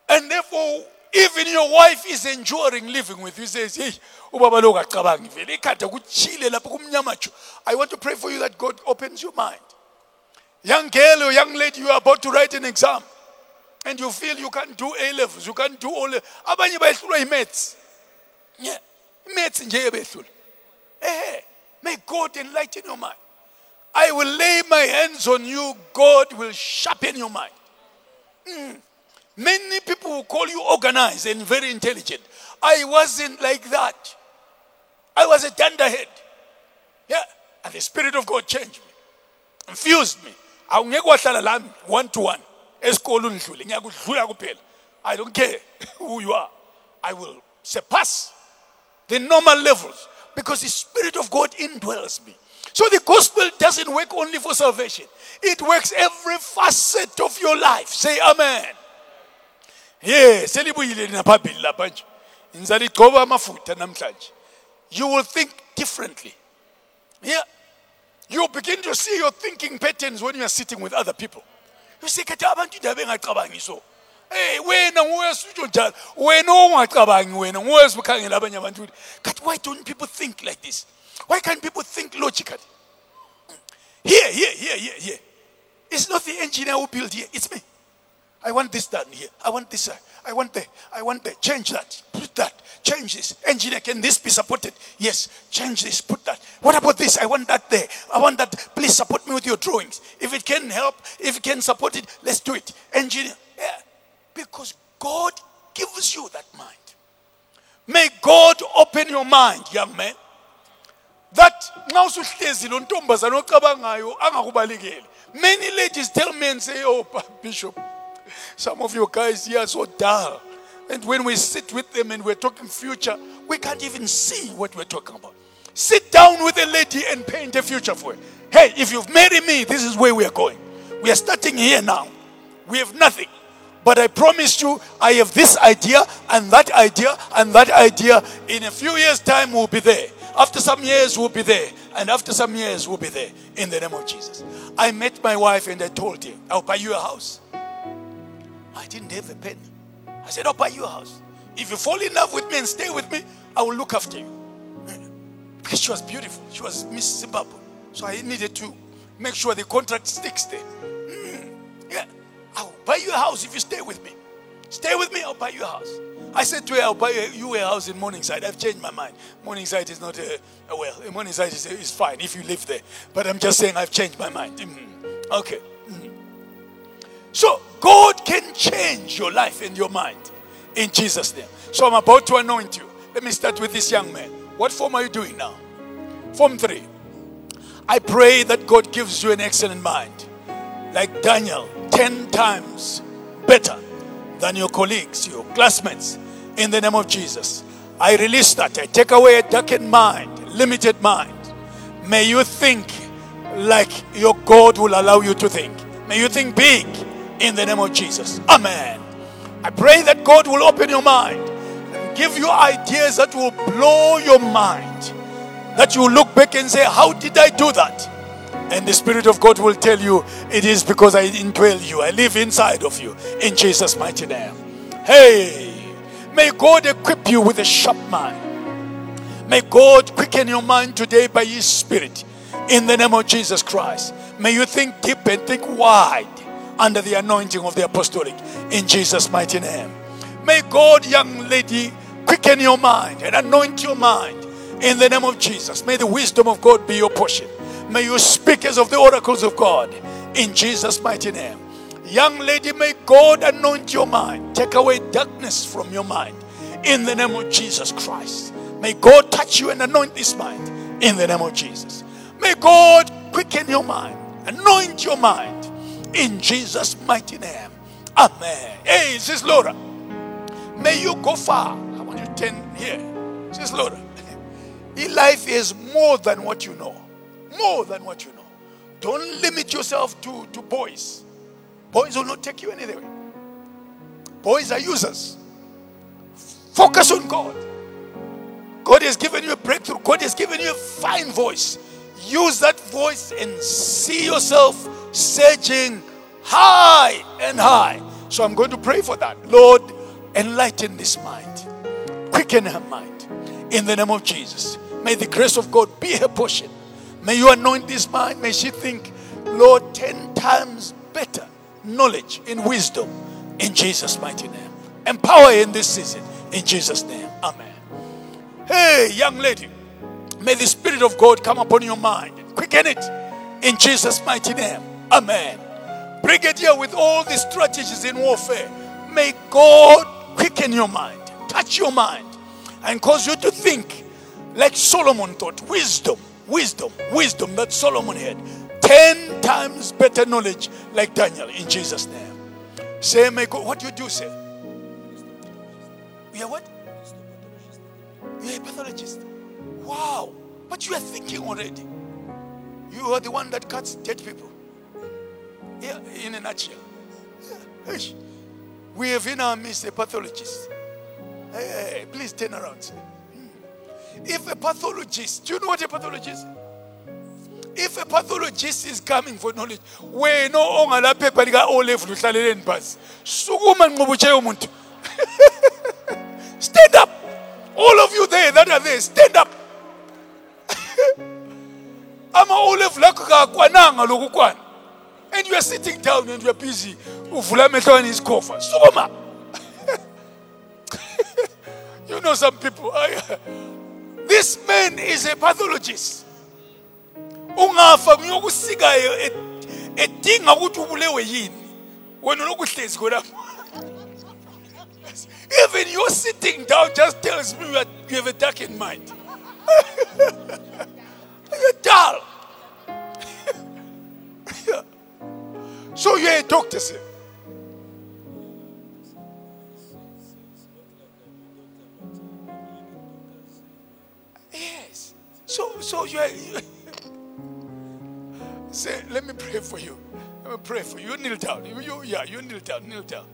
And therefore even your wife is enduring living with you says hey i want to pray for you that god opens your mind. Young girl or young lady you are about to write an exam and you feel you can't do A levels, you can't do all abanye bayehlulwa yeah maths eh may god enlighten your mind. I will lay my hands on you god will sharpen your mind. Mm. Many people will call you organized and very intelligent i wasn't like that i was a dunderhead yeah And the Spirit of God changed me, infused me. One to one. I don't care who you are. I will surpass the normal levels because the Spirit of God indwells me. So the gospel doesn't work only for salvation, it works every facet of your life. Say amen. Yeah, selibuyile naphambili lapha nje. Ngizaligcoba amafutha namhlanje. You will think differently. Yeah. You begin to see your thinking patterns when you are sitting with other people. You say, kathi abantu indaba engacabangi so. Hey, wena nguwesitsho njalo. Wena ongacabangi wena nguwesi ukhangela abanye abantu. Kathi why don't people think like this? Why can't people think logically? Mm. Here, here, here, here, here. It's not the engineer who built here, it's me. I want this done here. I want this. uh, I want that. I want that. Change that. Put that. Change this. Engineer, can this be supported? Yes. Change this. Put that. What about this? I want that there. I want that. Please support me with your drawings. If it can help, if it can support it, let's do it. Engineer. Yeah. Because God gives you that mind. May God open your mind, young man. that nxa usuhlezi lo ntombazana ocabangayo angakubalekeli many ladies tell me and say oh bishop some of your guys here are so dull and when we sit with them and we're talking future we can't even see what we're talking about sit down with a lady and paint a future for her hey if you've married me this is where we are going we are starting here now we have nothing but I promise you, I have this idea and that idea and that idea. In a few years' time, we'll be there. After some years, we'll be there. And after some years, we'll be there. In the name of Jesus. I met my wife and I told her, I'll buy you a house. I didn't have a penny. I said, I'll buy you a house. If you fall in love with me and stay with me, I will look after you. Because she was beautiful. She was Miss Zimbabwe. So I needed to make sure the contract sticks there. Mm, yeah. I'll buy you a house if you stay with me. Stay with me, I'll buy you a house. I said to her, I'll buy you a house in Morningside. I've changed my mind. Morningside is not a, a well, Morningside is, is fine if you live there. But I'm just saying I've changed my mind. Mhm. Okay. So God can change your life and your mind in Jesus' name. So I'm about to anoint you. Let me start with this young man. What form are you doing now? Form three. I pray that God gives you an excellent mind like Daniel, 10 times better than your colleagues, your classmates, in the name of Jesus. I release that. I take away a darkened mind, limited mind. May you think like your God will allow you to think. May you think big in the name of Jesus. Amen. I pray that God will open your mind and give you ideas that will blow your mind. That you look back and say, How did I do that? And the Spirit of God will tell you, It is because I indwell you. I live inside of you. In Jesus' mighty name. Hey, may God equip you with a sharp mind. May God quicken your mind today by His Spirit. In the name of Jesus Christ. May you think deep and think wide under the anointing of the apostolic. In Jesus' mighty name. May God, young lady, quicken your mind and anoint your mind. In the name of Jesus. May the wisdom of God be your portion. May you speak as of the oracles of God. In Jesus' mighty name. Young lady, may God anoint your mind. Take away darkness from your mind. In the name of Jesus Christ. May God touch you and anoint this mind. In the name of Jesus. May God quicken your mind. Anoint your mind. In Jesus' mighty name. Amen. Hey, Sis Laura. May you go far. I want you to turn here. Sis Laura. In life is more than what you know. More than what you know. Don't limit yourself to, to boys. Boys will not take you anywhere. Boys are users. Focus on God. God has given you a breakthrough. God has given you a fine voice. Use that voice and see yourself searching high and high. So I'm going to pray for that. Lord, enlighten this mind, quicken her mind in the name of Jesus. May the grace of God be her portion. May you anoint this mind. May she think, Lord, 10 times better knowledge in wisdom in Jesus' mighty name. Empower in this season in Jesus' name. Amen. Hey, young lady, may the Spirit of God come upon your mind quicken it in Jesus' mighty name. Amen. Brigadier, with all the strategies in warfare, may God quicken your mind, touch your mind, and cause you to think like Solomon thought wisdom, wisdom, wisdom that Solomon had. Ten times better knowledge like Daniel in Jesus' name. Say, may God, what do you do, say? You are what? You are a pathologist. Wow. But you are thinking already. You are the one that cuts dead people. Yeah, in a nutshell. We have in our midst a pathologist. Hey, please turn around. Hmm. If a pathologist, do you know what a pathologist? If a pathologist is coming for knowledge, wena ongalaphepha lika O level uhlaleleni phasi. Sukuma nqobutshe umuntu. Stand up. All of you there that are there, stand up. ama O level akho kakwananga lokukwana. And you are sitting down and you are busy. Uvula amehlo wena isikhofa. Sukuma. you know some people. This man is a pathologist. Ungafa ngiyokusikayo edinga ukuthi ubulewe yini. Wena lokuhlezi khonapho. Even you sitting down just tells me you have a darkened mind. You're dull. So you're a doctor, sir. Yes. So, so you are. You, say, let me pray for you. Let me pray for you. You kneel down. You, you, yeah, you kneel down. Kneel down.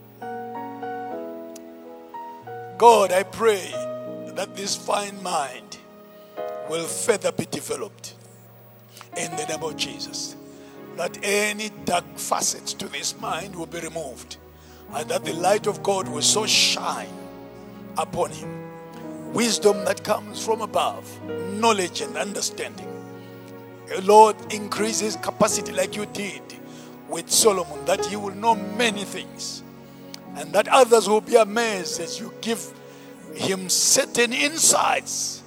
God, I pray that this fine mind will further be developed in the name of Jesus. That any dark facets to this mind will be removed, and that the light of God will so shine upon him wisdom that comes from above, knowledge and understanding. The Lord, increase his capacity like you did with Solomon, that he will know many things, and that others will be amazed as you give him certain insights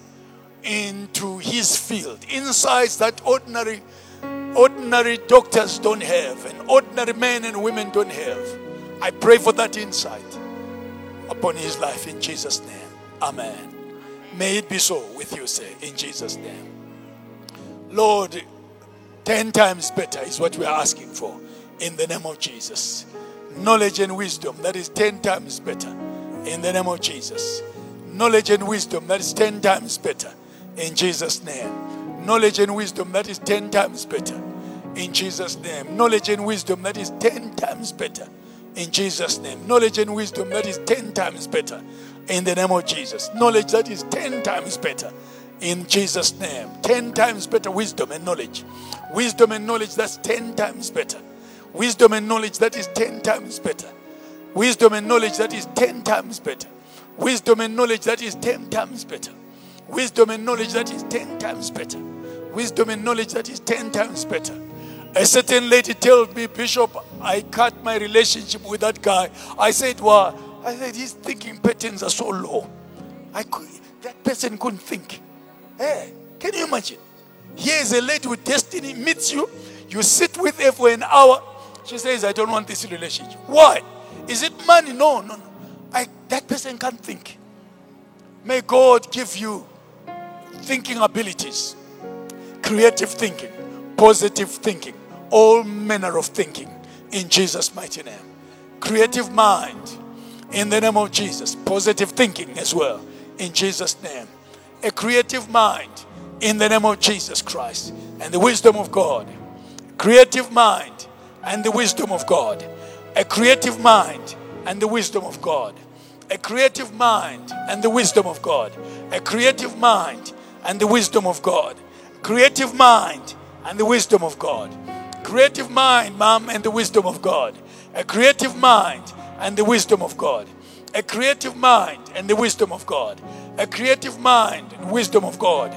into his field, insights that ordinary ordinary doctors don't have, and ordinary men and women don't have. I pray for that insight upon his life in Jesus' name. Amen. May it be so with you, say, in Jesus' name. Lord, 10 times better is what we are asking for in the name of Jesus. Knowledge and wisdom, that is 10 times better in the name of Jesus. Knowledge and wisdom, that is 10 times better in Jesus' name. Knowledge and wisdom, that is 10 times better in Jesus' name. Knowledge and wisdom, that is 10 times better in Jesus' name. Knowledge and wisdom, that is 10 times better in the name of Jesus. Knowledge that is 10 times better in Jesus' name. 10 times better wisdom and knowledge. Wisdom and knowledge that's 10 times better. Wisdom and knowledge that is 10 times better. Wisdom and knowledge that is 10 times better. Wisdom and knowledge that is 10 times better. Wisdom and knowledge that is 10 times better. Wisdom and knowledge that is 10 times better. A certain lady told me, Bishop, I cut my relationship with that guy. I said, Well, I said, his thinking patterns are so low. I could, that person couldn't think. Hey, can you imagine? Here is a lady with destiny meets you. You sit with her for an hour. She says, I don't want this relationship. Why? Is it money? No, no, no. I, that person can't think. May God give you thinking abilities, creative thinking, positive thinking, all manner of thinking in Jesus' mighty name. Creative mind in the name of Jesus. Positive thinking as well in Jesus' name. A creative mind in the name of Jesus Christ and the wisdom of God. Creative mind and the wisdom of God. A creative mind and the wisdom of God. A creative mind and the wisdom of God. A creative mind and the wisdom of God. Creative mind and the wisdom of God. Creative mind, mom, and the wisdom of God. A creative mind and the wisdom of God. A creative mind and the wisdom of God. A creative mind and wisdom of God.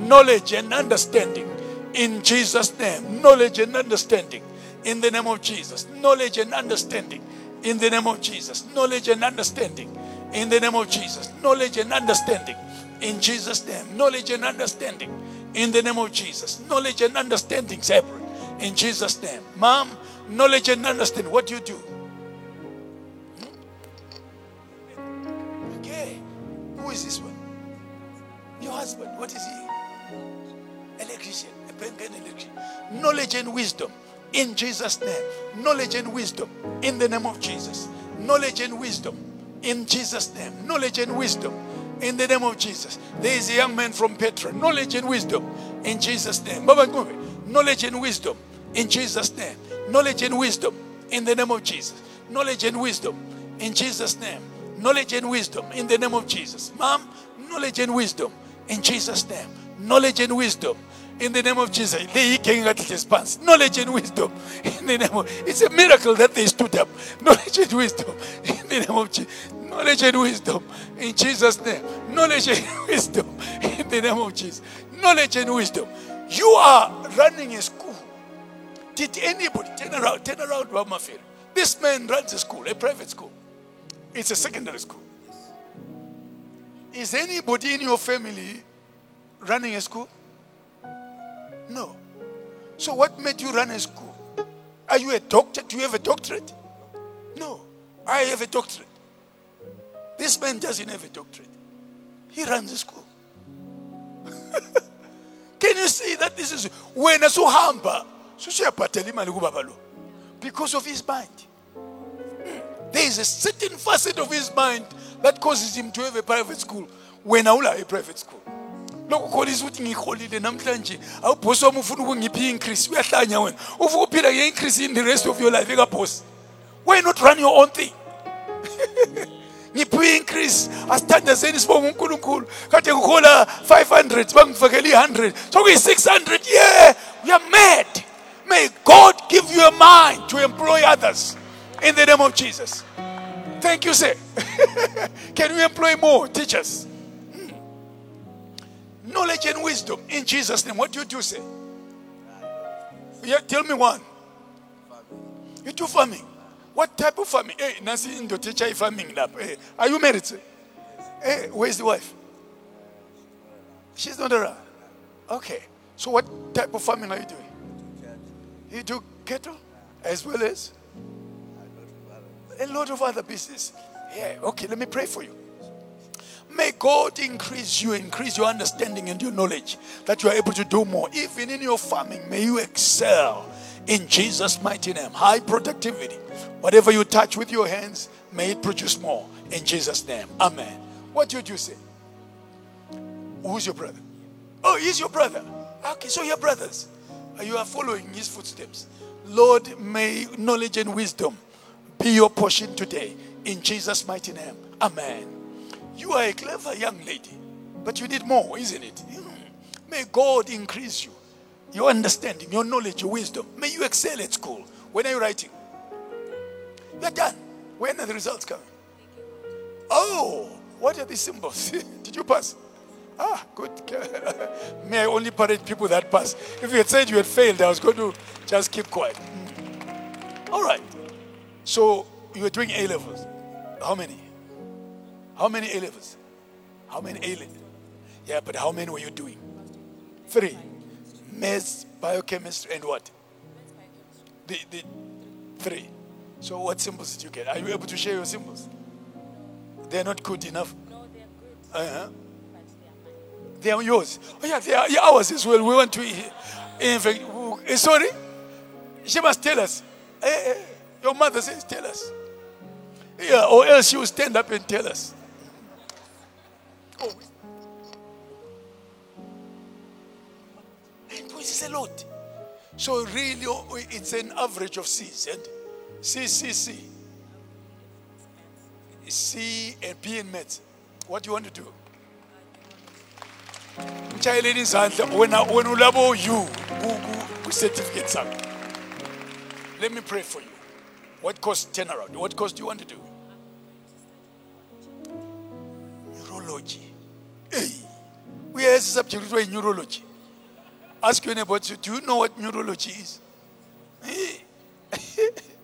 Knowledge and understanding in Jesus' name. Knowledge and understanding in the name of Jesus. Knowledge and understanding in the name of Jesus. Knowledge and understanding in the name of Jesus. Knowledge and understanding in Jesus' name. Knowledge and understanding in the name of Jesus. Knowledge and understanding separate in Jesus' name. Mom, knowledge and understanding. What do you do? Hmm? Okay. Who is this one? Your husband. What is he? Electrician, a and electrician. Knowledge and wisdom in Jesus' name. Knowledge and wisdom in the name of Jesus. Knowledge and wisdom in Jesus' name. Knowledge and wisdom in the name of Jesus. There is a young man from Petra. Knowledge and wisdom in Jesus' name. Knowledge and wisdom in Jesus' name. Knowledge and wisdom in the name of Jesus. Knowledge and wisdom in Jesus' name. Knowledge and wisdom in the name of Jesus. Mom, knowledge and wisdom in Jesus' name. Knowledge and wisdom in the name of Jesus. They came at his pants. Knowledge and wisdom in the name of It's a miracle that they stood up. Knowledge and wisdom in the name of Jesus. Knowledge and wisdom in Jesus' name. Knowledge and wisdom in the name of Jesus. Knowledge and wisdom. You are running a school. Did anybody turn around? Turn around, Mafia. This man runs a school, a private school. It's a secondary school. Is anybody in your family running a school? No. So, what made you run a school? Are you a doctor? Do you have a doctorate? No. I have a doctorate. This man doesn't have a doctorate. He runs a school. Can you see that this is when a suhamba because of his mind. There is a certain facet of his mind that causes him to have a private school when awula a private school. lokhu kholisa ukuthi ngiholile namhlanje awubhosi wami ufuna ukungiphi i-increase uyahlanya wena ufuna ukuphila nge-increase in the rest of your life ekabhosi why not run your own thing ngiphiwe increase. Asithandazeni sibonge unkulunkulu. Kade ngihola 500 bangifakela i-100 sokuyi-600 yeah. We are mad. May god give you a mind to employ others. In the name of jesus. Thank you sir. Can we employ more teachers? Hmm. knowledge and wisdom. In jesus name. What do you do say yeah, tell me one. You do farming what type of farming? Hey nasi indoda echayi farming lapha hey are you married? Eh, hey where's the wife? She's not around okay. So what type of farming are you doing? You do cattle as well as a lot of other business. Yeah okay let me pray for you. May God increase you, increase your understanding and your knowledge that you are able to do more. Even in your farming, may you excel in Jesus' mighty name. High productivity. Whatever you touch with your hands, may it produce more in Jesus' name. Amen. What did you say? Who's your brother? Oh, he's your brother. Okay, so you're brothers. You are following his footsteps. Lord, may knowledge and wisdom be your portion today. In Jesus' mighty name. Amen. You are a clever young lady, but you need more, isn't it? Hmm. May God increase you, your understanding, your knowledge, your wisdom. May you excel at school. When are you writing? You're done. When are the results coming? Oh, what are these symbols? Did you pass? Ah, good. May I only parade people that pass. If you had said you had failed, I was going to just keep quiet. Hmm. All right. So you were doing A levels. How many? How many A levels? How many A levels? Yeah, but how many were you doing? Three. Maths, biochemistry, and what? The, the three. So what symbols did you get? Are you able to share your symbols? They're not good enough. No, they're good, Uh-huh. but they are mine. They are yours. Oh yeah, they are ours as well. We want to. In fact, eh, sorry, she must tell us. Eh, eh, your mother says, tell us. Yeah, or else she will stand up and tell us. Oh, it is a lot. So really, oh, it's an average of C's and C, C, and B in maths. What do you want to do? mtshayeleni izandla wena wena ulabo you ku-certificate sakho let me pray for you. What course turn around? What course do you want to do? Neurology. Hey uyayazi subject kuthiwa yi-neurology ask your neighbor do you know what neurology is.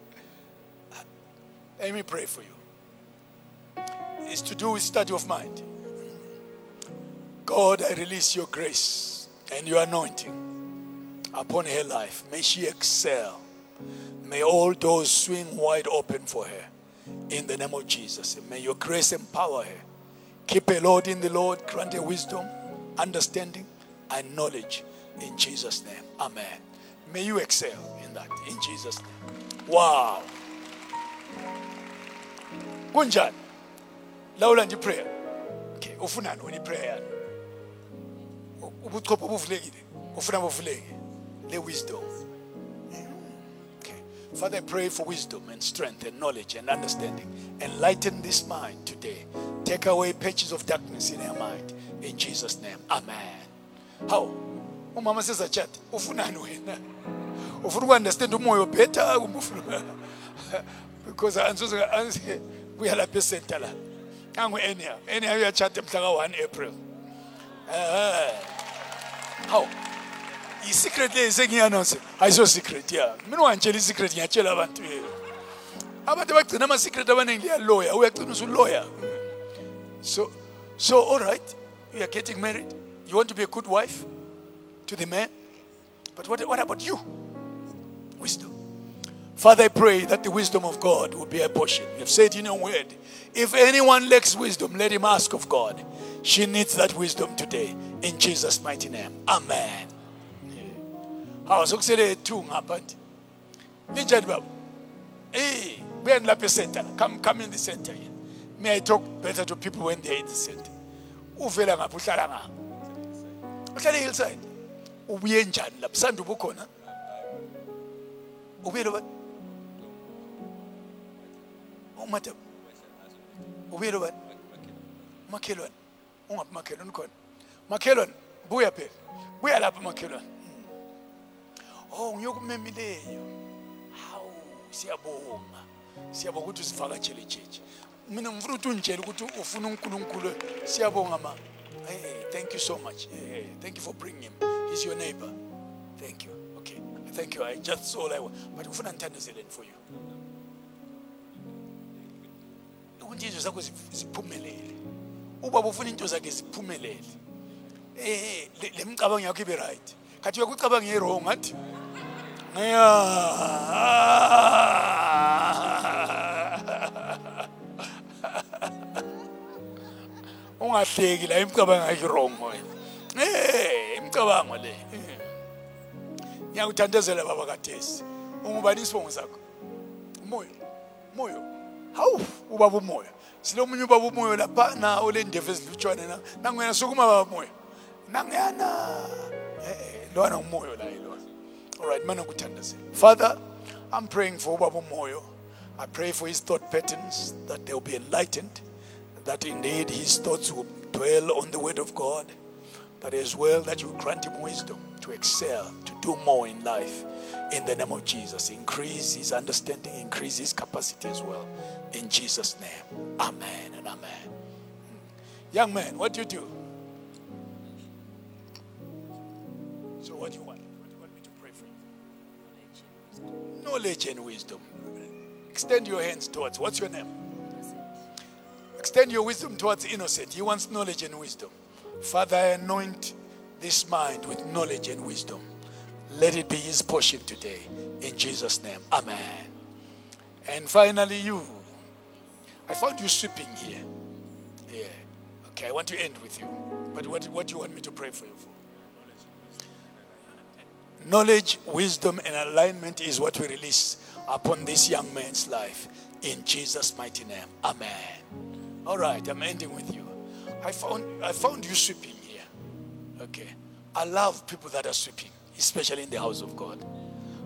let me pray for you it's to do with study of mind God, I release your grace and your anointing upon her life. May she excel. May all doors swing wide open for her. In the name of Jesus. And may your grace empower her. Keep her, Lord, in the Lord. Grant her wisdom, understanding, and knowledge In Jesus' name. Amen. May you excel in that. In Jesus' name. Wow. Kunjani? Lawula nje prayer. Okay, ufunani wena iprayer yani? Ubuchopho buvulekile. Ufuna buvuleke. Le wisdom. Father, I pray for wisdom and strength and knowledge and understanding. Enlighten this mind today. Take away patches of darkness in our mind. In Jesus' name. Amen. How? Umama says a chat. Ufunani wena? Ufuna ukunderstand umoya better kumbe ufuna because angisoze angize kuya lapha esenta la. Angu anyhow. Anyhow uyachata mhla ka 1 April. Eh. How? i-secret le sengiyi-announce ayiso secret ya mina ungangitshela i-secret ngiyatshela abantu eh. abantu abagcina ama-secret abaningi liyaloya uyagcina usuloya so so all right you are getting married you want to be a good wife to the man but what, what about you Father, I pray that the wisdom of God will be a portion. You have said in your word, if anyone lacks wisdom, let him ask of God. She needs that wisdom today. In Jesus' mighty name. Amen. Hawu sokusele two ngapha nje. Linjani baba? Eh, buyani lapha center. Come come in the center here. May I talk better to people when they're in the center. Uvela ngapha uhlala ngapha. Uhlala hillside. Ubuye njani lapha? Sanda ubukhona? Ubuye lo umadam ubuyele bani makhelwane ungabi makhelwane khona makhelwane buya phela buya lapha makhelwane hmm. oh ngiyokumemileyo. Hawu siyabonga. Siyabonga ukuthi usivakatshele jeje mina ngifuna ukuthi ungitshele ukuthi ufuna unkulunkulu. Siyabonga ma. Hey thank you so much. Hey, thank you for bringing him. He's your neighbor. Thank you. Okay. Thank you. I just saw want but ufuna ngithandazeleni for you ukuthi izinto zakho zip- ziphumelele. Ubaba ufuna into zakhe ziphumelele. Eh le le micabango yakho ibe right. Kathi uyakucabanga i-wrong athi ungahleki la imicabango yakho i-wrong wena. Eh imicabango le. Eh. ngiyakuthandazela baba kathesi. Ungubani isibongo sakho? Umoya umoya. Hawu ubaba umoya silomunye ubaba umoya lapha na olendeve ezilutshwane na? Nanguyena sukuma baba umoya nanguyana eh lona umoya la ilona all right mana kuthandazela father i'm praying for ubaba umoya i pray for his thought patterns that they'll be enlightened that indeed his thoughts will dwell on the word of god but as well that you grant him wisdom to excel, to do more in life. In the name of Jesus, increase his understanding, increase his capacity as well. In Jesus' name, amen and amen. Hmm. Young man, what do you do? So, what do you want? What do you want me to pray for you? Knowledge and wisdom. Extend your hands towards. What's your name? Extend your wisdom towards innocent. He wants knowledge and wisdom. Father, I anoint this mind with knowledge and wisdom. Let it be his portion today. In Jesus' name. Amen. And finally, you. I found you sweeping here. Yeah. Okay, I want to end with you. But what, what do you want me to pray for you for? Knowledge, wisdom, and alignment is what we release upon this young man's life. In Jesus' mighty name. Amen. All right, I'm ending with you. I found I found you sweeping here. Okay. I love people that are sweeping, especially in the house of God.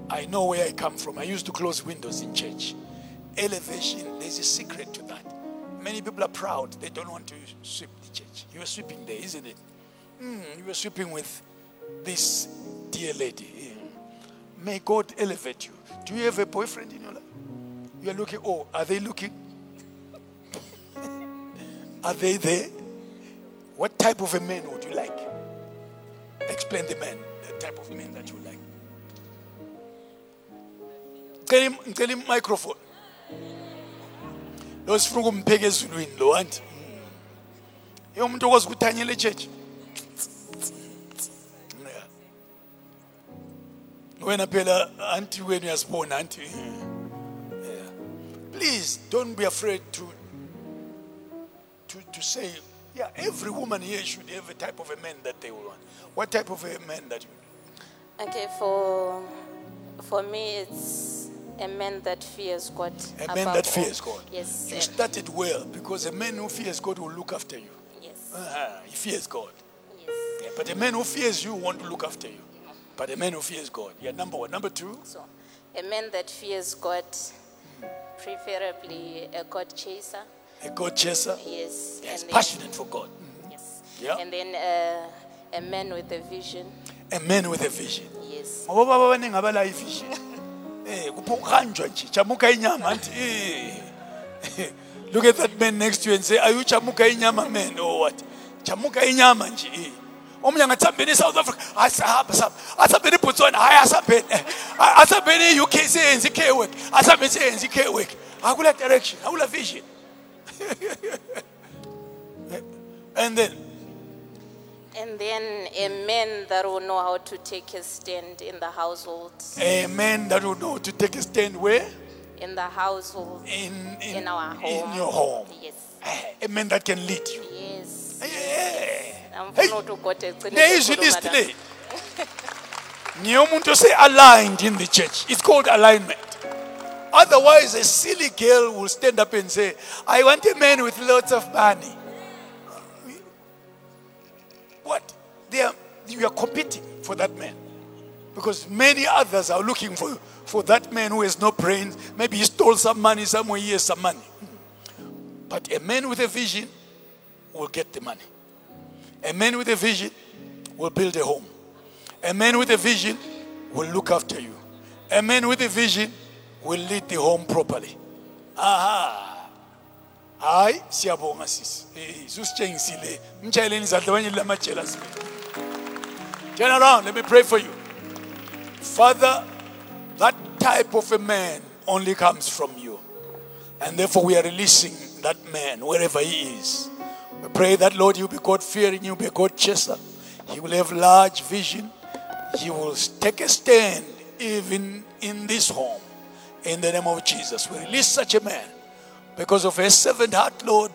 I know where I come from. I used to close windows in church. Elevation, there's a secret to that. Many people are proud, they don't want to sweep the church. You were sweeping there, isn't it? Mm, you were sweeping with this dear lady. May God elevate you. Do you have a boyfriend in your life? You are looking, oh, are they looking? are they there? What type of a man would you like? Explain the man, the type of man that you like. Ngicela ngicela i-microphone. Lo sifuna ukumpheka ezulwini lo anti. Mm. Ye umuntu okwazi echurch. Yeah. Wena phela anti wena uyasibona anti. Yeah. Please don't be afraid to to, to say, yeah, every woman here should have a type of a man that they will want. What type of a man that you Okay, for for me, it's a man that fears God. A man that fears God. Yes. You started well because a man who fears God will look after you. yes. Ah, he fears God. Yes. Yeah, but a man who fears you want to look after you. But a man who fears God. Yeah, number one. Number two, So, a man that fears God, preferably a God chaser. A God chaser. Yes. Yes, and passionate for God. Yes. Yeah. And then uh, a man with a vision. A man with a vision. Yes. ngoba abaningi abala ivision eh kupho ukuhanjwa nje jamuka inyama anti eh look at that man next to you and say are you jamuka inyama man or what jamuka inyama nje eh omunye angathambeni eSouth Africa asihamba sihamba asihambeni eBotswana hayi asihambeni eh, asihambeni eUK siyenze i-care work asihambeni siyenze i-care work akula direction akula vision and then And then a man that will know how to take a stand in the household. a man that will know to take a stand where In the household. in in, In our home. in your home Yes. Ah, a man that can lead you Yes. Yeah. Angifuna ukuthi ugote egcine There is ekhuluma list la. le. Ngiyomuntu say aligned in the church. It's called alignment. Otherwise, a silly girl will stand up and say, I want a man with lots of money. What? They are, you are competing for that man. Because many others are looking for, for that man who has no brains. Maybe he stole some money somewhere, he has some money. But a man with a vision will get the money. A man with a vision will build a home. A man with a vision will look after you. A man with a vision will lead the home properly. Aha. Hayi siyabonga sisi. Eh susitshengisile. Mtshayeleni izandla abanye lamatshela sibe. Turn around, let me pray for you. Father, that type of a man only comes from you. And therefore, we are releasing that man wherever he is. We pray that, Lord, you be God fearing, you be God chaser. He will have large vision. He will take a stand even in this home. In the name of Jesus, we release such a man. Because of her servant heart, Lord,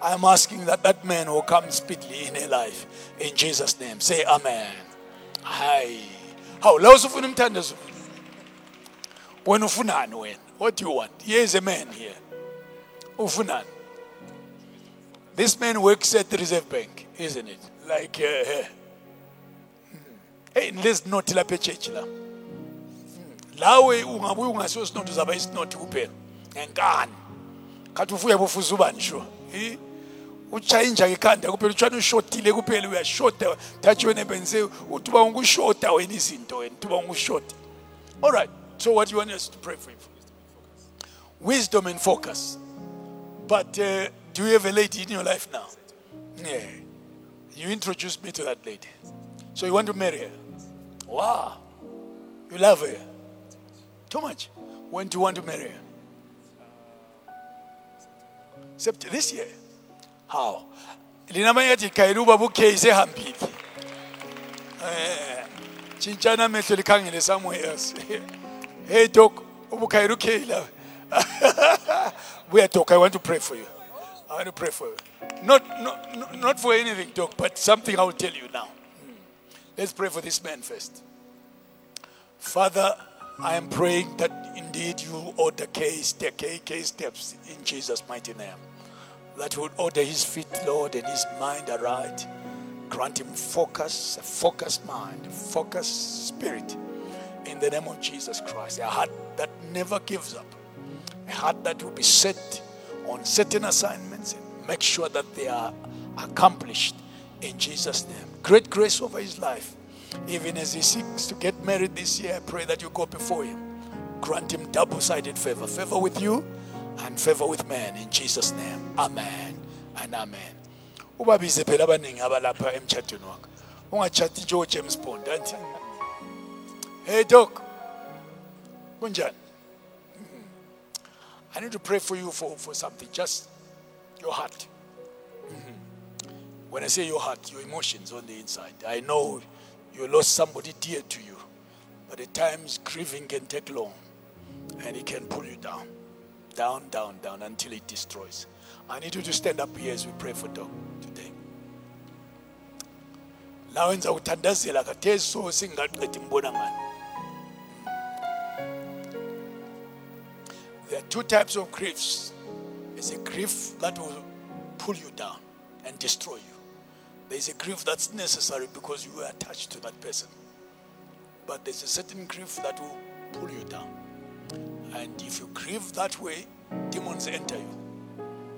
I am asking that that man will come speedily in her life. In Jesus' name, say Amen. Hi. How? La usufuna umthandazo. What do you want? Here is a man here. Ufunani? This man works at the Reserve Bank, isn't it? Like, uh, uh, hey, let's not la. Hmm. Lawe ungabuya ungasiyo sinoti uzaba isinoti kuphela. Ngenkani. Khathi ufuya bofuza ubani sure. Eh? uchayinja ikhanda kuphela utshwana ushotile kuphela uyashota thathi wena benze uthi uba ungushota wena izinto wena uthi uba ungushota all right so what you want us to pray for you? Wisdom and focus. But uh, do you have a lady in your life now? Yeah. You introduced me to that lady. So you want to marry her? Wow. You love her too much. When do you want to marry her? This year. How? Lina manye yathi khayela ubaba ukhe sehambile eh tshintshana amehlo likhangele somewhere else. Hey doc ubukhayela ukhe la buya doc i want to pray for you. I want to pray for you. Not not not- for anything doc but something i will tell you now. Hmm. let's pray for this man first. Father i am praying that indeed you order case the K steps in jesus mighty name that would order his feet, Lord, and his mind aright. Grant him focus, a focused mind, focused spirit. In the name of Jesus Christ. A heart that never gives up. A heart that will be set on certain assignments and make sure that they are accomplished in Jesus' name. Great grace over his life. Even as he seeks to get married this year, I pray that you go before him. Grant him double sided favor favor with you and favor with man in Jesus' name. Amen and amen. Ubabize phela abaningi abalapha emtshadweni wakho. Ungachati Joe James Bond anti. Hey doc. Kunjani? I need to pray for you for, for something. Just your heart. When I say your heart, your emotions on the inside. I know you lost somebody dear to you. But at times grieving can take long and it can pull you down. Down, down, down until it destroys. I need you to stand up here as we pray for Doc today. lawenza kuthandazela kathesi so singaqedi mbona there are two types of griefs there's a grief that will pull you down and destroy you there's a grief that's necessary because you are attached to that person but there's a certain grief that will pull you down and if you grieve that way demons enter you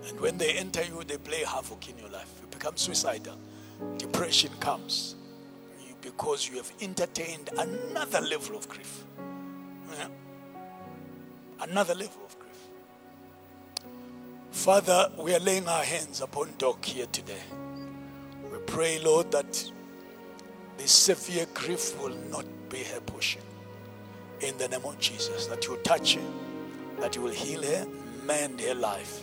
and when they enter you, they play havoc in your life. You become suicidal. Depression comes because you have entertained another level of grief. Yeah. Another level of grief. Father, we are laying our hands upon Doc here today. Pray, Lord, that this severe grief will not be her portion. In the name of Jesus, that you touch her, that you will heal her, mend her life.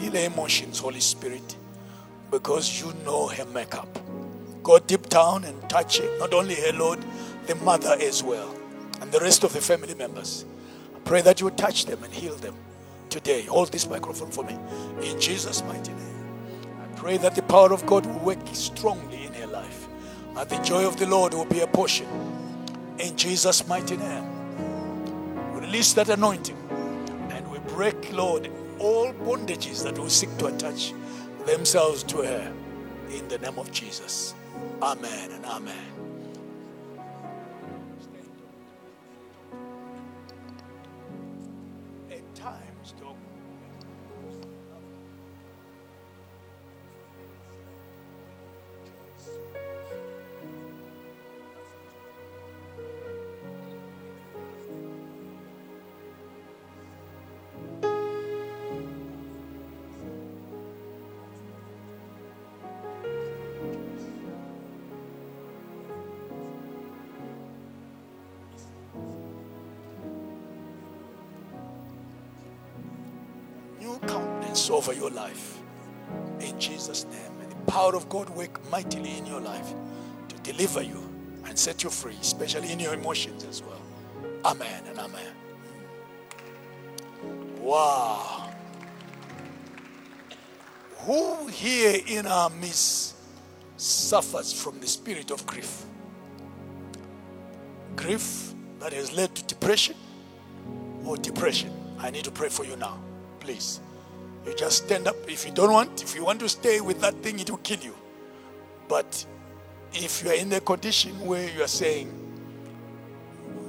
Heal her emotions, Holy Spirit, because you know her makeup. Go deep down and touch her, not only her, Lord, the mother as well, and the rest of the family members. I pray that you touch them and heal them today. Hold this microphone for me. In Jesus' mighty name. Pray that the power of God will work strongly in her life, that the joy of the Lord will be a portion. In Jesus' mighty name. We release that anointing and we break, Lord, all bondages that will seek to attach themselves to her in the name of Jesus. Amen and amen. Over your life. In Jesus' name. May the power of God work mightily in your life to deliver you and set you free, especially in your emotions as well. Amen and amen. Wow. Who here in our midst suffers from the spirit of grief? Grief that has led to depression or depression. I need to pray for you now. Please. You just stand up. If you don't want, if you want to stay with that thing, it will kill you. But if you are in the condition where you are saying,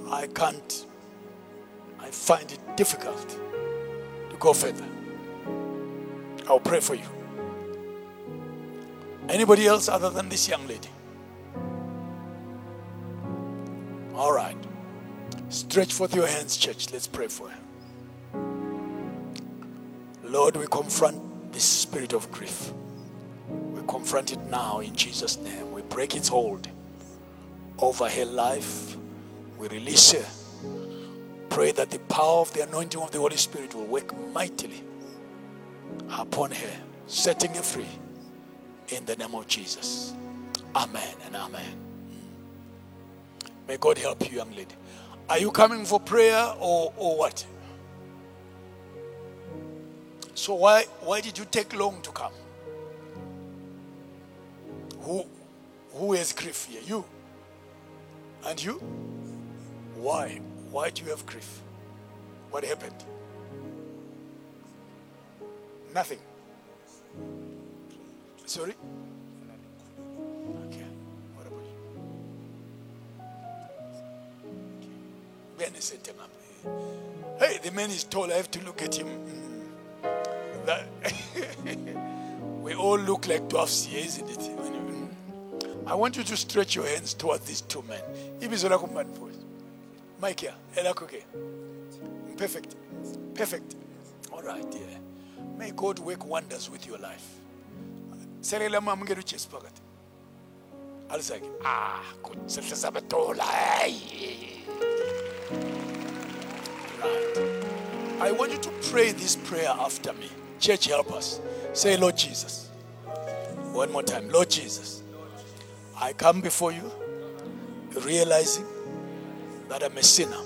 I can't, I find it difficult to go further, I'll pray for you. Anybody else other than this young lady? All right. Stretch forth your hands, church. Let's pray for her. Lord, we confront this spirit of grief. We confront it now in Jesus' name. We break its hold over her life. We release her. Pray that the power of the anointing of the Holy Spirit will work mightily upon her, setting her free in the name of Jesus. Amen and amen. May God help you, young lady. Are you coming for prayer or, or what? So why why did you take long to come? Who who has grief here? You. And you? Why? Why do you have grief? What happened? Nothing. Sorry? Okay. What about you? Okay. Hey, the man is tall. I have to look at him. That we all look like dwarfs here, isn't it? I want you to stretch your hands towards these two men. Ibizo lakho mbani mfowethu? Mike here, elakho. Perfect. Perfect. All right, yeah. May God work wonders with your life. Selela mamukela uJesu phakathi. Alisake, ah, good. Sehle Right. I want you to pray this prayer after me. Church, help us. Say, Lord Jesus. One more time. Lord Jesus, I come before you realizing that I'm a sinner.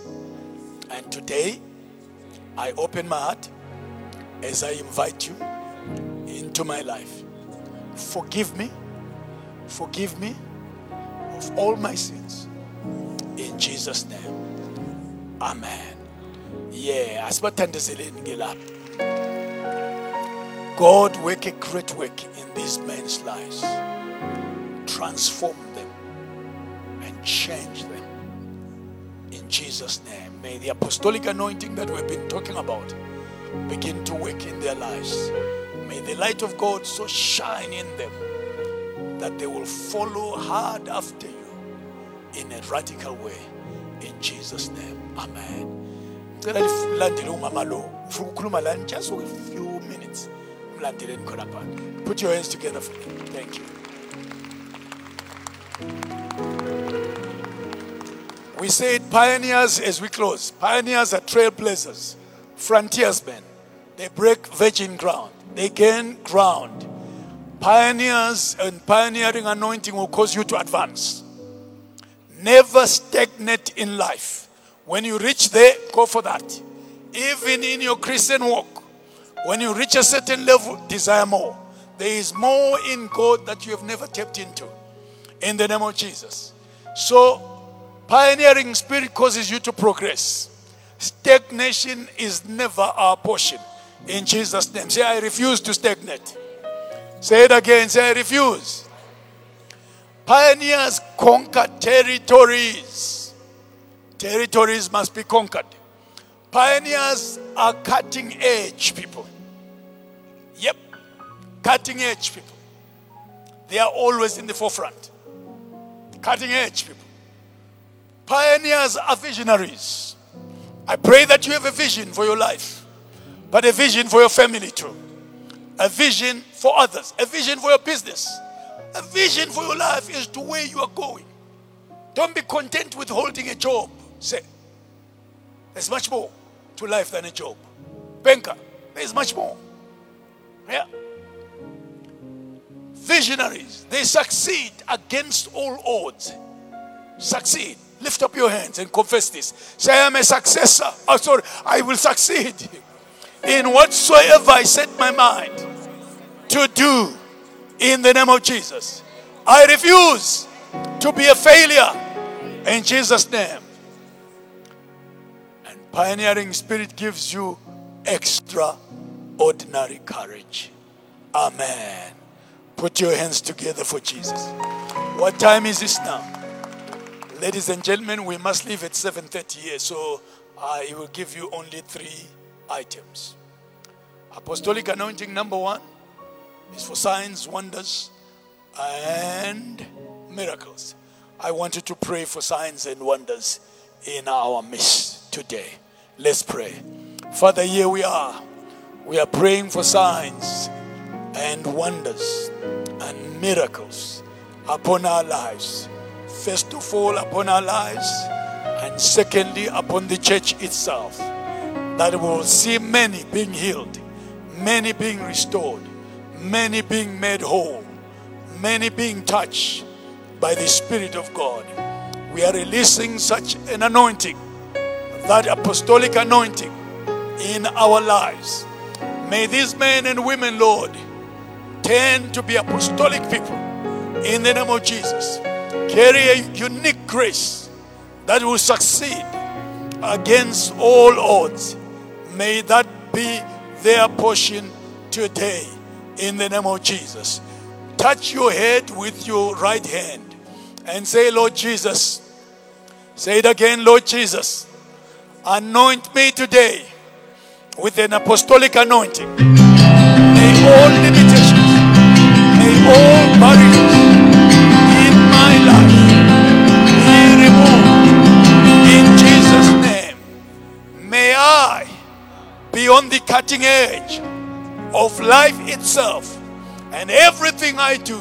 And today, I open my heart as I invite you into my life. Forgive me. Forgive me of all my sins. In Jesus' name. Amen. Yeah, asibathandezeleni ke lapha. God work a great work in these men's lives. Transform them and change them. In Jesus' name. May the apostolic anointing that we've been talking about begin to work in their lives. May the light of God so shine in them that they will follow hard after you in a radical way. In Jesus' name. Amen. Just a few minutes. Put your hands together for me. Thank you. We said pioneers as we close. Pioneers are trailblazers, frontiersmen. They break virgin ground, they gain ground. Pioneers and pioneering anointing will cause you to advance. Never stagnate in life. When you reach there, go for that. Even in your Christian walk, when you reach a certain level, desire more. There is more in God that you have never tapped into. In the name of Jesus. So, pioneering spirit causes you to progress. Stagnation is never our portion. In Jesus' name. Say, I refuse to stagnate. Say it again. Say, I refuse. Pioneers conquer territories. Territories must be conquered. Pioneers are cutting edge people. Cutting edge people. They are always in the forefront. Cutting edge people. Pioneers are visionaries. I pray that you have a vision for your life, but a vision for your family too. A vision for others, a vision for your business, a vision for your life is to where you are going. Don't be content with holding a job. Say, there's much more to life than a job. Banker, there's much more. Yeah. Visionaries, they succeed against all odds. Succeed. Lift up your hands and confess this. Say, I am a successor. Oh, sorry, I will succeed in whatsoever I set my mind to do in the name of Jesus. I refuse to be a failure in Jesus' name. And pioneering spirit gives you extraordinary courage. Amen. Put your hands together for Jesus. What time is this now? Ladies and gentlemen, we must leave at 7:30 here, so uh, I will give you only three items. Apostolic anointing number one is for signs, wonders, and miracles. I want you to pray for signs and wonders in our midst today. Let's pray. Father, here we are. We are praying for signs and wonders and miracles upon our lives. First of all, upon our lives, and secondly, upon the church itself. That we will see many being healed, many being restored, many being made whole, many being touched by the Spirit of God. We are releasing such an anointing, that apostolic anointing in our lives. May these men and women, Lord, tend to be apostolic people in the name of Jesus. Carry a unique grace that will succeed against all odds. May that be their portion today in the name of Jesus. Touch your head with your right hand and say, Lord Jesus, say it again, Lord Jesus, anoint me today with an apostolic anointing. All barriers in my life be removed in Jesus' name. May I be on the cutting edge of life itself and everything I do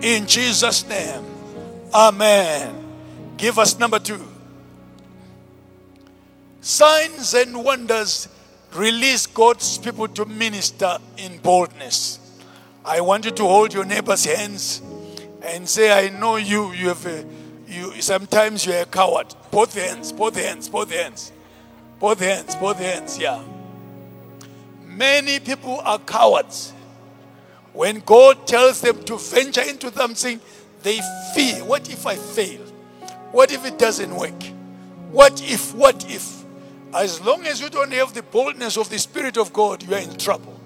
in Jesus' name. Amen. Give us number two. Signs and wonders release God's people to minister in boldness. I want you to hold your neighbor's hands and say, I know you, you have a, you, sometimes you're a coward. Both hands, both hands, both hands. Both hands, both hands, yeah. Many people are cowards. When God tells them to venture into something, they fear. What if I fail? What if it doesn't work? What if, what if? As long as you don't have the boldness of the Spirit of God, you are in trouble.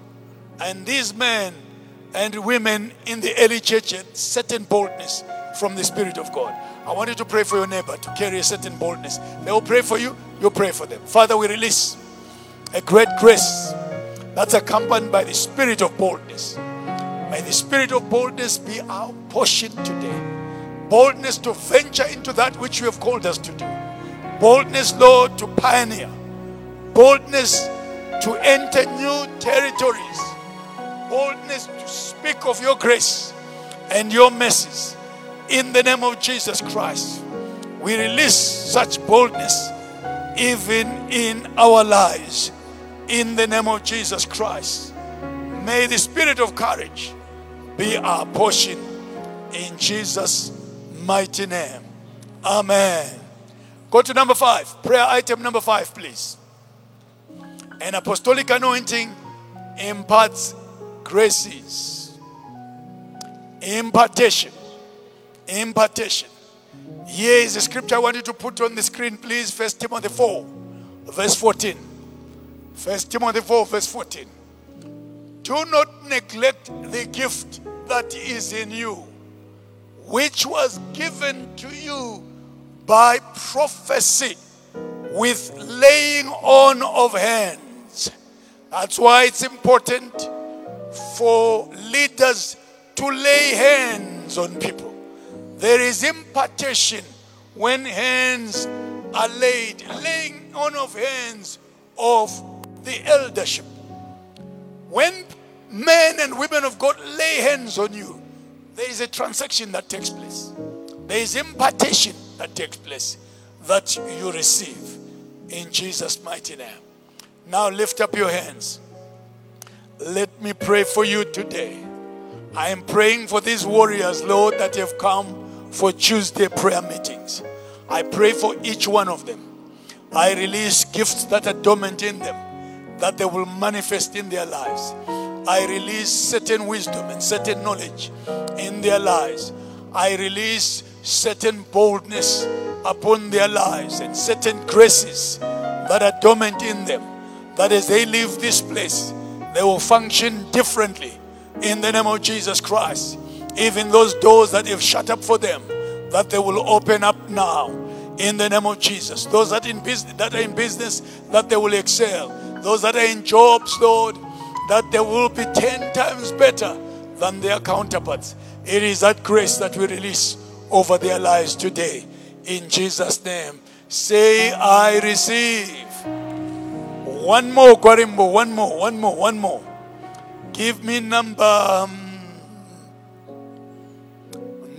And these men and women in the early church had certain boldness from the Spirit of God. I want you to pray for your neighbor to carry a certain boldness. They will pray for you, you pray for them. Father, we release a great grace that's accompanied by the spirit of boldness. May the spirit of boldness be our portion today. Boldness to venture into that which you have called us to do. Boldness, Lord, to pioneer. Boldness to enter new territories. Boldness speak of your grace and your mercies. In the name of Jesus Christ, we release such boldness even in our lives. In the name of Jesus Christ, may the spirit of courage be our portion in Jesus' mighty name. Amen. Go to number five. Prayer item number five, please. An apostolic anointing imparts graces. Impartation. Impartation. Here is a scripture I want you to put on the screen, please. First Timothy 4, verse 14. First Timothy 4, verse 14. Do not neglect the gift that is in you, which was given to you by prophecy with laying on of hands. That's why it's important for leaders to lay hands on people. There is impartation when hands are laid, laying on of hands of the eldership. When men and women of God lay hands on you, there is a transaction that takes place. There is impartation that takes place that you receive in Jesus' mighty name. Now lift up your hands. Let me pray for you today. I am praying for these warriors, Lord, that have come for Tuesday prayer meetings. I pray for each one of them. I release gifts that are dormant in them that they will manifest in their lives. I release certain wisdom and certain knowledge in their lives. I release certain boldness upon their lives and certain graces that are dormant in them. That as they leave this place, they will function differently in the name of Jesus Christ. Even those doors that you've shut up for them, that they will open up now in the name of Jesus. Those that in business that are in business, that they will excel. Those that are in jobs, Lord, that they will be ten times better than their counterparts. It is that grace that we release over their lives today. In Jesus' name. Say, I receive. One more, Kwarimbo. One more, one more, one more. Give me number. um,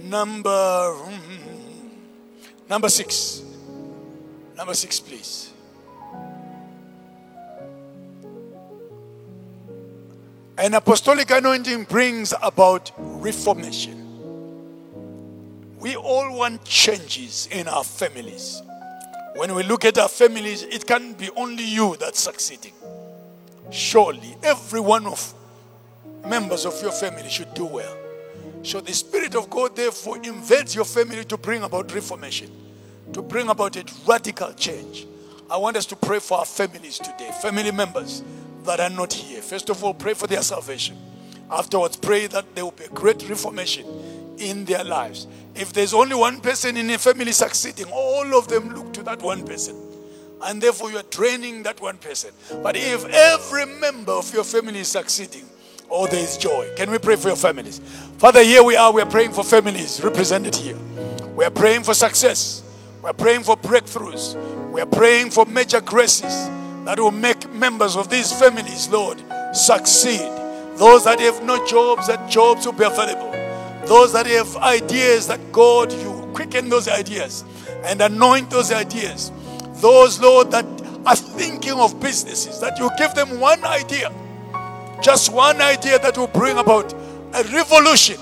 number. mm, number six. Number six, please. An apostolic anointing brings about reformation. We all want changes in our families. When we look at our families, it can't be only you that's succeeding. Surely, every one of members of your family should do well. So the Spirit of God, therefore, invades your family to bring about reformation, to bring about a radical change. I want us to pray for our families today, family members that are not here. First of all, pray for their salvation. Afterwards, pray that there will be a great reformation in their lives. If there's only one person in a family succeeding, all of them look to that one person. And therefore, you are training that one person. But if every member of your family is succeeding, oh, there is joy. Can we pray for your families? Father, here we are. We are praying for families represented here. We are praying for success. We are praying for breakthroughs. We are praying for major graces that will make members of these families, Lord, succeed. Those that have no jobs, that jobs will be available. Those that have ideas, that God, you quicken those ideas and anoint those ideas. Those, Lord, that are thinking of businesses, that you give them one idea, just one idea that will bring about a revolution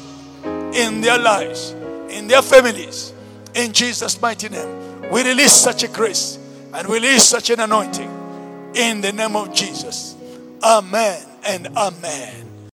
in their lives, in their families. In Jesus' mighty name, we release such a grace and release such an anointing in the name of Jesus. Amen and amen.